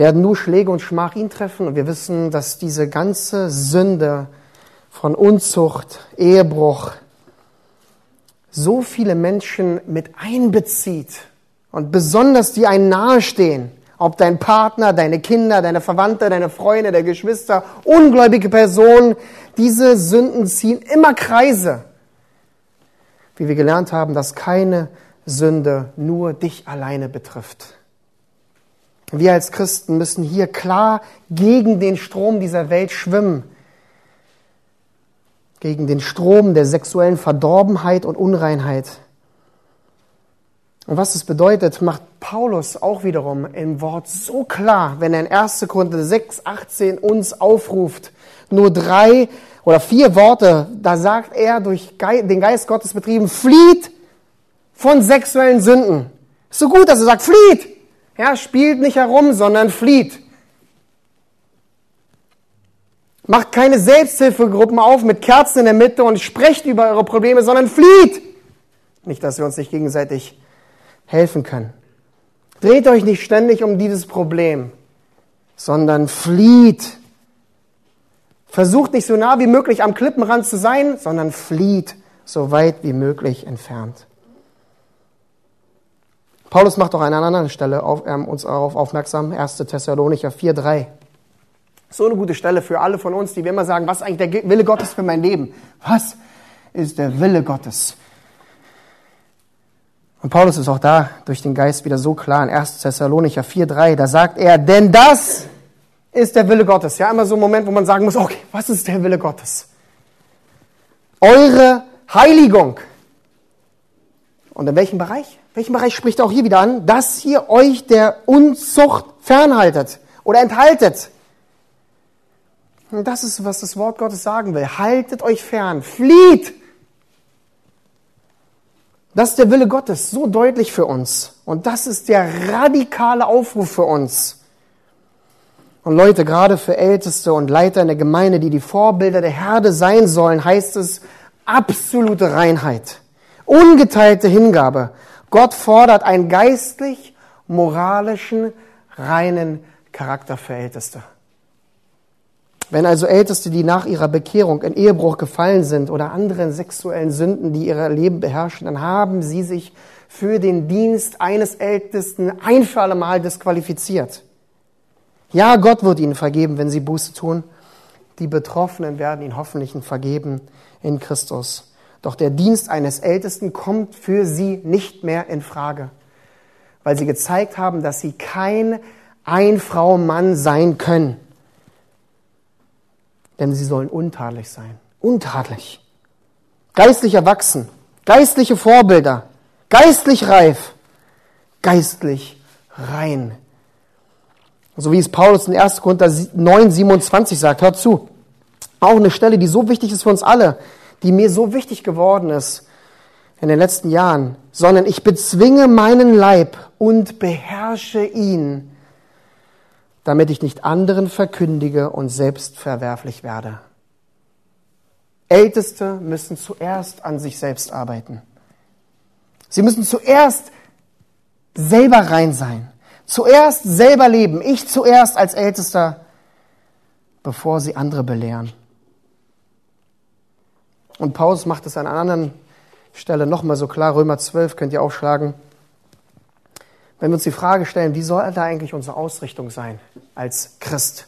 werden nur Schläge und Schmach ihn treffen. Und wir wissen, dass diese ganze Sünde von Unzucht, Ehebruch, so viele Menschen mit einbezieht. Und besonders die einen nahestehen. Ob dein Partner, deine Kinder, deine Verwandte, deine Freunde, deine Geschwister, ungläubige Personen, diese Sünden ziehen immer Kreise. Wie wir gelernt haben, dass keine Sünde nur dich alleine betrifft. Wir als Christen müssen hier klar gegen den Strom dieser Welt schwimmen. Gegen den Strom der sexuellen Verdorbenheit und Unreinheit. Und was das bedeutet, macht Paulus auch wiederum im Wort so klar, wenn er in 1. Korinther 6, 18 uns aufruft. Nur drei oder vier Worte, da sagt er durch den Geist Gottes betrieben, flieht von sexuellen Sünden. Ist so gut, dass er sagt, flieht. Ja, spielt nicht herum, sondern flieht. Macht keine Selbsthilfegruppen auf mit Kerzen in der Mitte und sprecht über eure Probleme, sondern flieht. Nicht, dass wir uns nicht gegenseitig helfen können. Dreht euch nicht ständig um dieses Problem, sondern flieht. Versucht nicht so nah wie möglich am Klippenrand zu sein, sondern flieht so weit wie möglich entfernt. Paulus macht auch an einer anderen Stelle auf, ähm, uns darauf aufmerksam, 1. Thessalonicher 4,3. So eine gute Stelle für alle von uns, die wir immer sagen, was ist eigentlich der Wille Gottes für mein Leben? Was ist der Wille Gottes? Und Paulus ist auch da durch den Geist wieder so klar in 1. Thessalonicher 4,3, da sagt er, denn das ist der Wille Gottes. Ja, immer so ein Moment, wo man sagen muss, okay, was ist der Wille Gottes? Eure Heiligung. Und in welchem Bereich? Welchen Bereich spricht auch hier wieder an? Dass ihr euch der Unzucht fernhaltet oder enthaltet. Und das ist, was das Wort Gottes sagen will. Haltet euch fern, flieht. Das ist der Wille Gottes, so deutlich für uns. Und das ist der radikale Aufruf für uns. Und Leute, gerade für Älteste und Leiter in der Gemeinde, die die Vorbilder der Herde sein sollen, heißt es absolute Reinheit, ungeteilte Hingabe, Gott fordert einen geistlich, moralischen, reinen Charakter für Älteste. Wenn also Älteste, die nach ihrer Bekehrung in Ehebruch gefallen sind oder anderen sexuellen Sünden, die ihr Leben beherrschen, dann haben sie sich für den Dienst eines Ältesten ein für alle Mal disqualifiziert. Ja, Gott wird ihnen vergeben, wenn sie Buße tun. Die Betroffenen werden ihnen hoffentlich vergeben in Christus. Doch der Dienst eines Ältesten kommt für sie nicht mehr in Frage, weil sie gezeigt haben, dass sie kein Ein-Frau-Mann sein können. Denn sie sollen untadelig sein. Untadelig. Geistlich erwachsen. Geistliche Vorbilder. Geistlich reif. Geistlich rein. So wie es Paulus in 1. Korinther 9, 27 sagt. Hört zu. Auch eine Stelle, die so wichtig ist für uns alle die mir so wichtig geworden ist in den letzten Jahren, sondern ich bezwinge meinen Leib und beherrsche ihn, damit ich nicht anderen verkündige und selbst verwerflich werde. Älteste müssen zuerst an sich selbst arbeiten. Sie müssen zuerst selber rein sein, zuerst selber leben, ich zuerst als Ältester, bevor sie andere belehren. Und Paulus macht es an einer anderen Stelle nochmal so klar, Römer 12 könnt ihr aufschlagen. Wenn wir uns die Frage stellen, wie soll da eigentlich unsere Ausrichtung sein als Christ?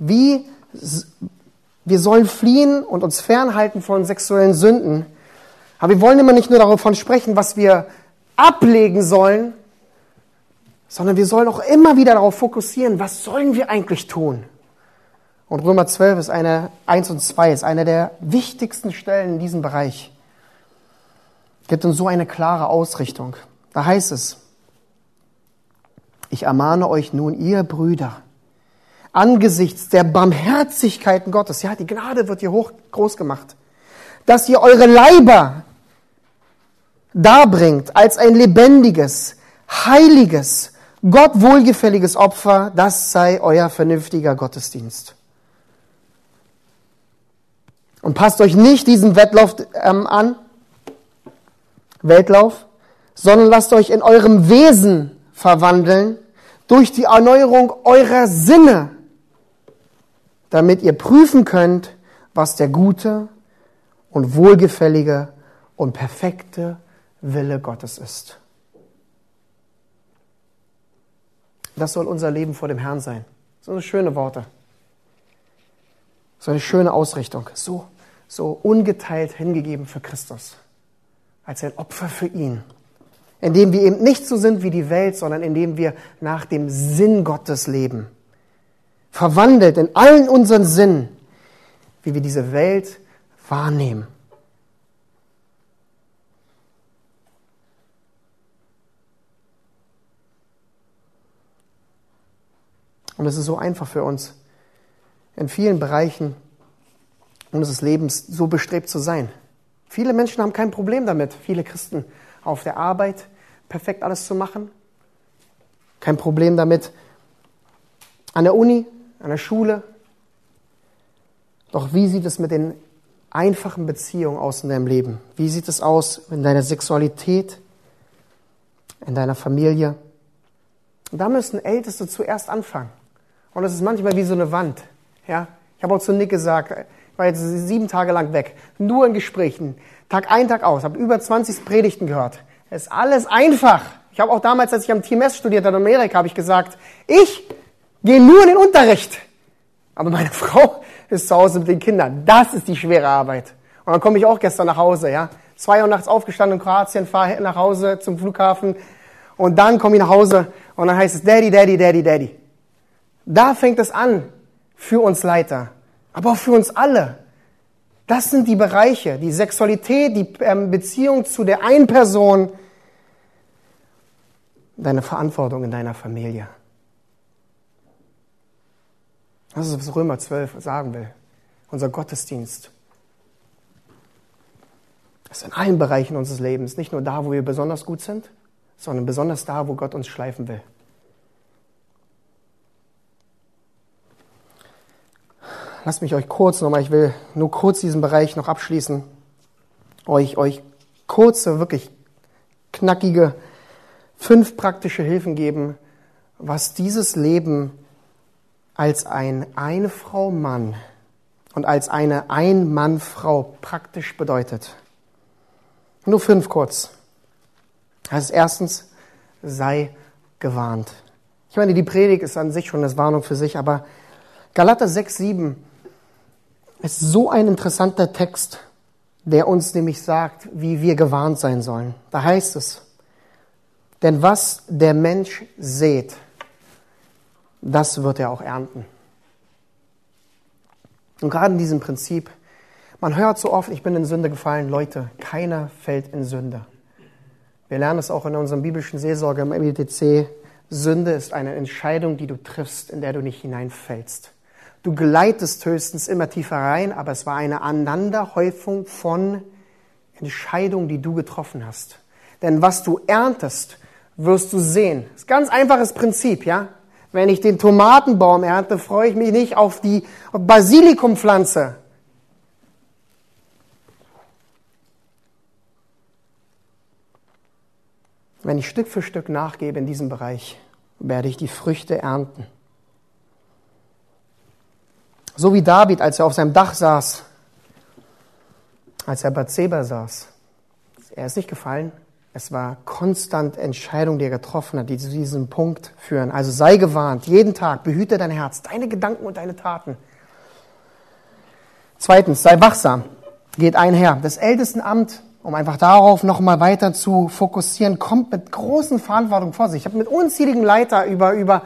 Wie, wir sollen fliehen und uns fernhalten von sexuellen Sünden. Aber wir wollen immer nicht nur davon sprechen, was wir ablegen sollen, sondern wir sollen auch immer wieder darauf fokussieren, was sollen wir eigentlich tun? Und Römer 12 ist eine, 1 und 2 ist eine der wichtigsten Stellen in diesem Bereich. Gibt uns so eine klare Ausrichtung. Da heißt es, ich ermahne euch nun, ihr Brüder, angesichts der Barmherzigkeiten Gottes, ja, die Gnade wird hier hoch groß gemacht, dass ihr eure Leiber darbringt als ein lebendiges, heiliges, Gott wohlgefälliges Opfer, das sei euer vernünftiger Gottesdienst. Und passt euch nicht diesem Wettlauf ähm, an, Weltlauf, sondern lasst euch in eurem Wesen verwandeln durch die Erneuerung eurer Sinne, damit ihr prüfen könnt, was der gute und wohlgefällige und perfekte Wille Gottes ist. Das soll unser Leben vor dem Herrn sein. So schöne Worte. So eine schöne Ausrichtung. So, so ungeteilt hingegeben für Christus. Als ein Opfer für ihn. Indem wir eben nicht so sind wie die Welt, sondern indem wir nach dem Sinn Gottes leben. Verwandelt in allen unseren Sinnen, wie wir diese Welt wahrnehmen. Und es ist so einfach für uns, in vielen Bereichen unseres Lebens so bestrebt zu sein. Viele Menschen haben kein Problem damit, viele Christen auf der Arbeit perfekt alles zu machen. Kein Problem damit an der Uni, an der Schule. Doch wie sieht es mit den einfachen Beziehungen aus in deinem Leben? Wie sieht es aus in deiner Sexualität, in deiner Familie? Und da müssen Älteste zuerst anfangen. Und es ist manchmal wie so eine Wand. Ja? Ich habe auch zu Nick gesagt, war jetzt sieben Tage lang weg, nur in Gesprächen, Tag ein, Tag aus, habe über 20 Predigten gehört. Es ist alles einfach. Ich habe auch damals, als ich am TMS studiert habe in Amerika, habe ich gesagt, ich gehe nur in den Unterricht. Aber meine Frau ist zu Hause mit den Kindern. Das ist die schwere Arbeit. Und dann komme ich auch gestern nach Hause, ja. Zwei Uhr nachts aufgestanden in Kroatien, fahre nach Hause zum Flughafen und dann komme ich nach Hause und dann heißt es Daddy, Daddy, Daddy, Daddy. Da fängt es an für uns Leiter, aber auch für uns alle. Das sind die Bereiche, die Sexualität, die ähm, Beziehung zu der einen Person, deine Verantwortung in deiner Familie. Das ist, was Römer 12 sagen will. Unser Gottesdienst. Ist in allen Bereichen unseres Lebens, nicht nur da, wo wir besonders gut sind, sondern besonders da, wo Gott uns schleifen will. Lasst mich euch kurz nochmal, ich will nur kurz diesen Bereich noch abschließen, euch, euch kurze, wirklich knackige, fünf praktische Hilfen geben, was dieses Leben als ein eine Frau Mann und als eine ein Mann Frau praktisch bedeutet. Nur fünf kurz. Das ist erstens, sei gewarnt. Ich meine, die Predigt ist an sich schon eine Warnung für sich, aber Galater 6, 7 ist so ein interessanter Text, der uns nämlich sagt, wie wir gewarnt sein sollen. Da heißt es, denn was der Mensch sät, das wird er auch ernten. Und gerade in diesem Prinzip, man hört so oft, ich bin in Sünde gefallen. Leute, keiner fällt in Sünde. Wir lernen es auch in unserem biblischen Seelsorge im METC. Sünde ist eine Entscheidung, die du triffst, in der du nicht hineinfällst. Du gleitest höchstens immer tiefer rein, aber es war eine Aneinanderhäufung von Entscheidungen, die du getroffen hast. Denn was du erntest, wirst du sehen. Das ist ein ganz einfaches Prinzip, ja? Wenn ich den Tomatenbaum ernte, freue ich mich nicht auf die Basilikumpflanze. Wenn ich Stück für Stück nachgebe in diesem Bereich, werde ich die Früchte ernten. So wie David, als er auf seinem Dach saß, als er bei Zeba saß. Er ist nicht gefallen. Es war konstant Entscheidungen, die er getroffen hat, die zu diesem Punkt führen. Also sei gewarnt, jeden Tag, behüte dein Herz, deine Gedanken und deine Taten. Zweitens, sei wachsam, geht einher. Das Ältestenamt, um einfach darauf nochmal weiter zu fokussieren, kommt mit großen Verantwortung vor sich. Ich habe mit unzähligen Leiter über, über,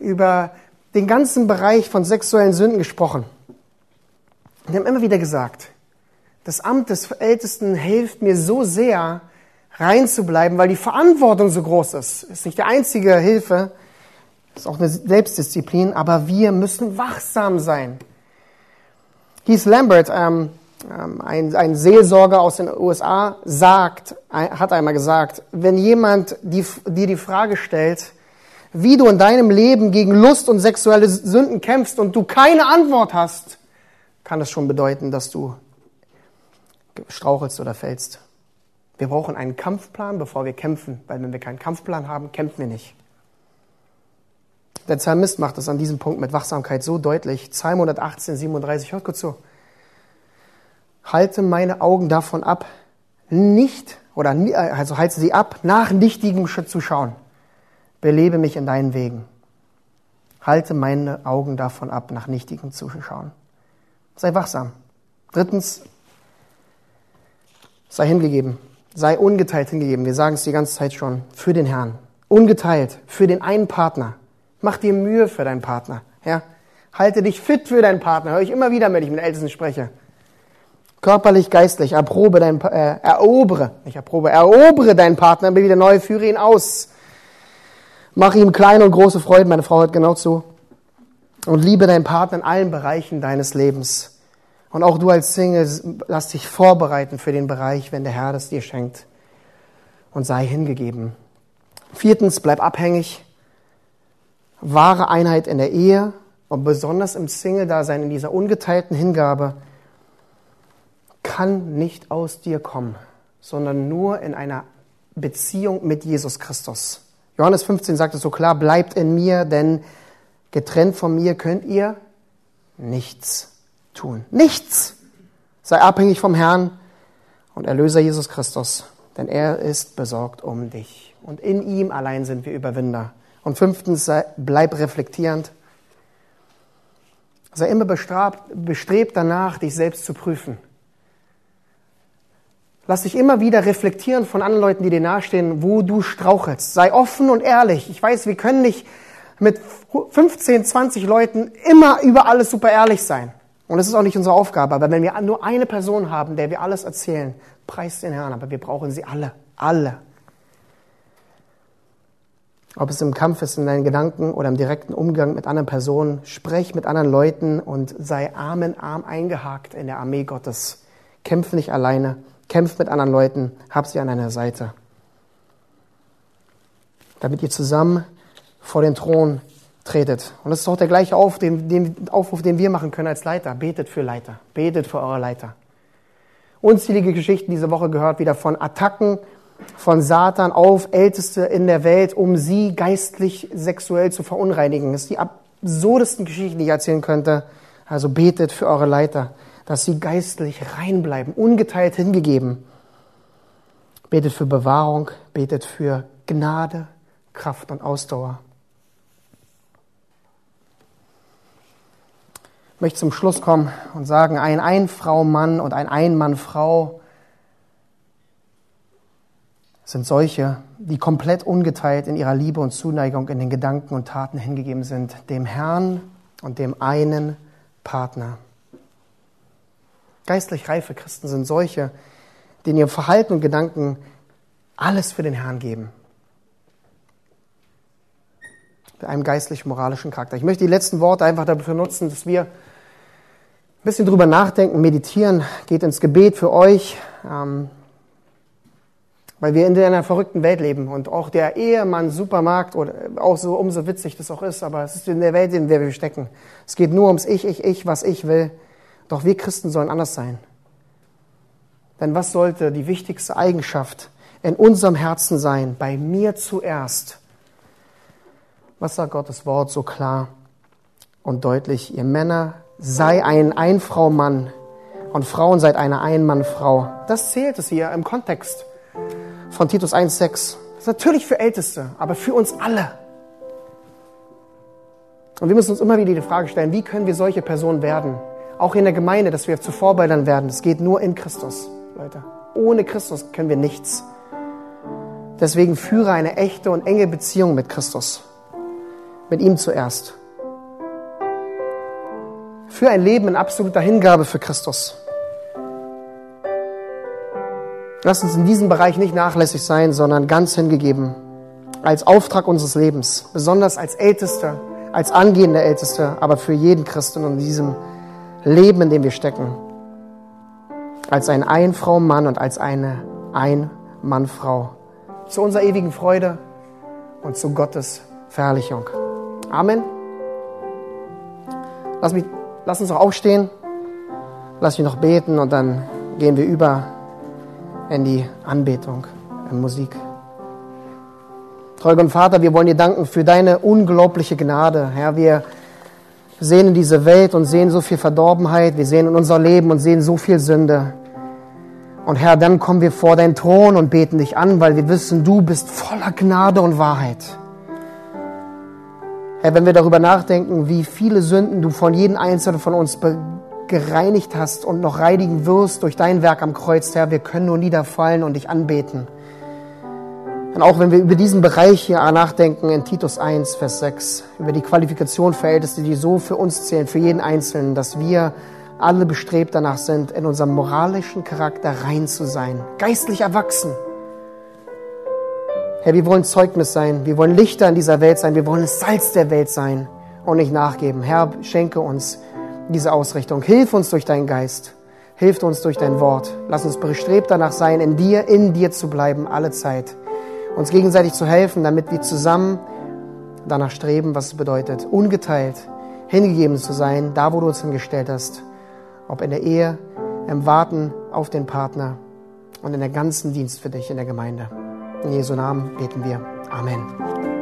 über den ganzen Bereich von sexuellen Sünden gesprochen. Und haben immer wieder gesagt, das Amt des Ältesten hilft mir so sehr, reinzubleiben, weil die Verantwortung so groß ist. Ist nicht die einzige Hilfe, ist auch eine Selbstdisziplin, aber wir müssen wachsam sein. Heath Lambert, ähm, ähm ein, ein Seelsorger aus den USA, sagt, hat einmal gesagt, wenn jemand dir die Frage stellt, wie du in deinem Leben gegen Lust und sexuelle Sünden kämpfst und du keine Antwort hast, kann es schon bedeuten, dass du strauchelst oder fällst. Wir brauchen einen Kampfplan, bevor wir kämpfen, weil wenn wir keinen Kampfplan haben, kämpfen wir nicht. Der Psalmist macht das an diesem Punkt mit Wachsamkeit so deutlich. Psalm 118, 37, hört kurz zu. Halte meine Augen davon ab, nicht, oder also halte sie ab, nach nichtigem zu schauen. Belebe mich in deinen Wegen. Halte meine Augen davon ab, nach nichtigem zu schauen. Sei wachsam. Drittens, sei hingegeben. Sei ungeteilt hingegeben. Wir sagen es die ganze Zeit schon. Für den Herrn. Ungeteilt. Für den einen Partner. Mach dir Mühe für deinen Partner. Ja? Halte dich fit für deinen Partner. Hör ich immer wieder, wenn ich mit Ältesten spreche. Körperlich, geistlich. Erprobe dein, äh, erobere, nicht erprobe, erobere deinen Partner, bin wieder neu, führe ihn aus. Mach ihm kleine und große Freuden. Meine Frau hört genau zu. Und liebe deinen Partner in allen Bereichen deines Lebens. Und auch du als Single, lass dich vorbereiten für den Bereich, wenn der Herr das dir schenkt. Und sei hingegeben. Viertens, bleib abhängig wahre Einheit in der Ehe und besonders im Single-Dasein, in dieser ungeteilten Hingabe, kann nicht aus dir kommen, sondern nur in einer Beziehung mit Jesus Christus. Johannes 15 sagt es so klar, bleibt in mir, denn getrennt von mir könnt ihr nichts tun. Nichts! Sei abhängig vom Herrn und Erlöser Jesus Christus, denn er ist besorgt um dich. Und in ihm allein sind wir Überwinder. Und fünftens, sei, bleib reflektierend. Sei immer bestrebt danach, dich selbst zu prüfen. Lass dich immer wieder reflektieren von anderen Leuten, die dir nahestehen, wo du strauchelst. Sei offen und ehrlich. Ich weiß, wir können nicht mit 15, 20 Leuten immer über alles super ehrlich sein. Und das ist auch nicht unsere Aufgabe. Aber wenn wir nur eine Person haben, der wir alles erzählen, preist den Herrn. Aber wir brauchen sie alle. Alle. Ob es im Kampf ist in deinen Gedanken oder im direkten Umgang mit anderen Personen, sprech mit anderen Leuten und sei Arm in Arm eingehakt in der Armee Gottes. Kämpf nicht alleine, kämpf mit anderen Leuten, hab sie an deiner Seite. Damit ihr zusammen vor den Thron tretet. Und das ist auch der gleiche Aufruf den, den, Aufruf, den wir machen können als Leiter. Betet für Leiter. Betet für eure Leiter. Unzählige Geschichten diese Woche gehört wieder von Attacken von Satan auf Älteste in der Welt, um sie geistlich sexuell zu verunreinigen. Das sind die absurdesten Geschichten, die ich erzählen könnte. Also betet für eure Leiter, dass sie geistlich rein bleiben, ungeteilt hingegeben. Betet für Bewahrung, betet für Gnade, Kraft und Ausdauer. Ich möchte zum Schluss kommen und sagen, ein Ein-Frau-Mann und ein Ein-Mann-Frau sind solche, die komplett ungeteilt in ihrer Liebe und Zuneigung in den Gedanken und Taten hingegeben sind, dem Herrn und dem einen Partner. Geistlich reife Christen sind solche, die in ihrem Verhalten und Gedanken alles für den Herrn geben. Mit einem geistlich-moralischen Charakter. Ich möchte die letzten Worte einfach dafür nutzen, dass wir ein bisschen drüber nachdenken, meditieren, geht ins Gebet für euch. Ähm, weil wir in einer verrückten Welt leben und auch der Ehemann Supermarkt oder auch so umso witzig das auch ist, aber es ist in der Welt, in der wir stecken. Es geht nur ums Ich, Ich, Ich, was ich will. Doch wir Christen sollen anders sein. Denn was sollte die wichtigste Eigenschaft in unserem Herzen sein? Bei mir zuerst. Was sagt Gottes Wort so klar und deutlich? Ihr Männer, sei ein Einfrau-Mann und Frauen seid eine Ein-Mann-Frau. Das zählt es hier im Kontext von Titus 1,6. Das ist natürlich für Älteste, aber für uns alle. Und wir müssen uns immer wieder die Frage stellen, wie können wir solche Personen werden? Auch in der Gemeinde, dass wir zu Vorbildern werden. Das geht nur in Christus, Leute. Ohne Christus können wir nichts. Deswegen führe eine echte und enge Beziehung mit Christus. Mit ihm zuerst. Für ein Leben in absoluter Hingabe für Christus. Lass uns in diesem Bereich nicht nachlässig sein, sondern ganz hingegeben. Als Auftrag unseres Lebens. Besonders als Älteste, als angehende Älteste, aber für jeden Christen in diesem Leben, in dem wir stecken. Als ein Ein-Frau-Mann und als eine Ein-Mann-Frau. Zu unserer ewigen Freude und zu Gottes Verherrlichung. Amen. Lass, mich, lass uns auch aufstehen. lass mich noch beten und dann gehen wir über in die Anbetung, in Musik. Treuer Vater, wir wollen dir danken für deine unglaubliche Gnade. Herr, wir sehen in diese Welt und sehen so viel Verdorbenheit, wir sehen in unser Leben und sehen so viel Sünde. Und Herr, dann kommen wir vor deinen Thron und beten dich an, weil wir wissen, du bist voller Gnade und Wahrheit. Herr, wenn wir darüber nachdenken, wie viele Sünden du von jedem Einzelnen von uns gereinigt hast und noch reinigen wirst durch dein Werk am Kreuz, Herr, wir können nur niederfallen und dich anbeten. Und auch wenn wir über diesen Bereich hier nachdenken in Titus 1, Vers 6, über die Qualifikation für Älteste, die so für uns zählen, für jeden Einzelnen, dass wir alle bestrebt danach sind, in unserem moralischen Charakter rein zu sein, geistlich erwachsen. Herr, wir wollen Zeugnis sein, wir wollen Lichter in dieser Welt sein, wir wollen das Salz der Welt sein und nicht nachgeben. Herr, schenke uns diese Ausrichtung. Hilf uns durch deinen Geist. Hilf uns durch dein Wort. Lass uns bestrebt danach sein, in dir, in dir zu bleiben, alle Zeit. Uns gegenseitig zu helfen, damit wir zusammen danach streben, was es bedeutet, ungeteilt, hingegeben zu sein, da wo du uns hingestellt hast ob in der Ehe, im Warten auf den Partner und in der ganzen Dienst für dich in der Gemeinde. In Jesu Namen beten wir. Amen.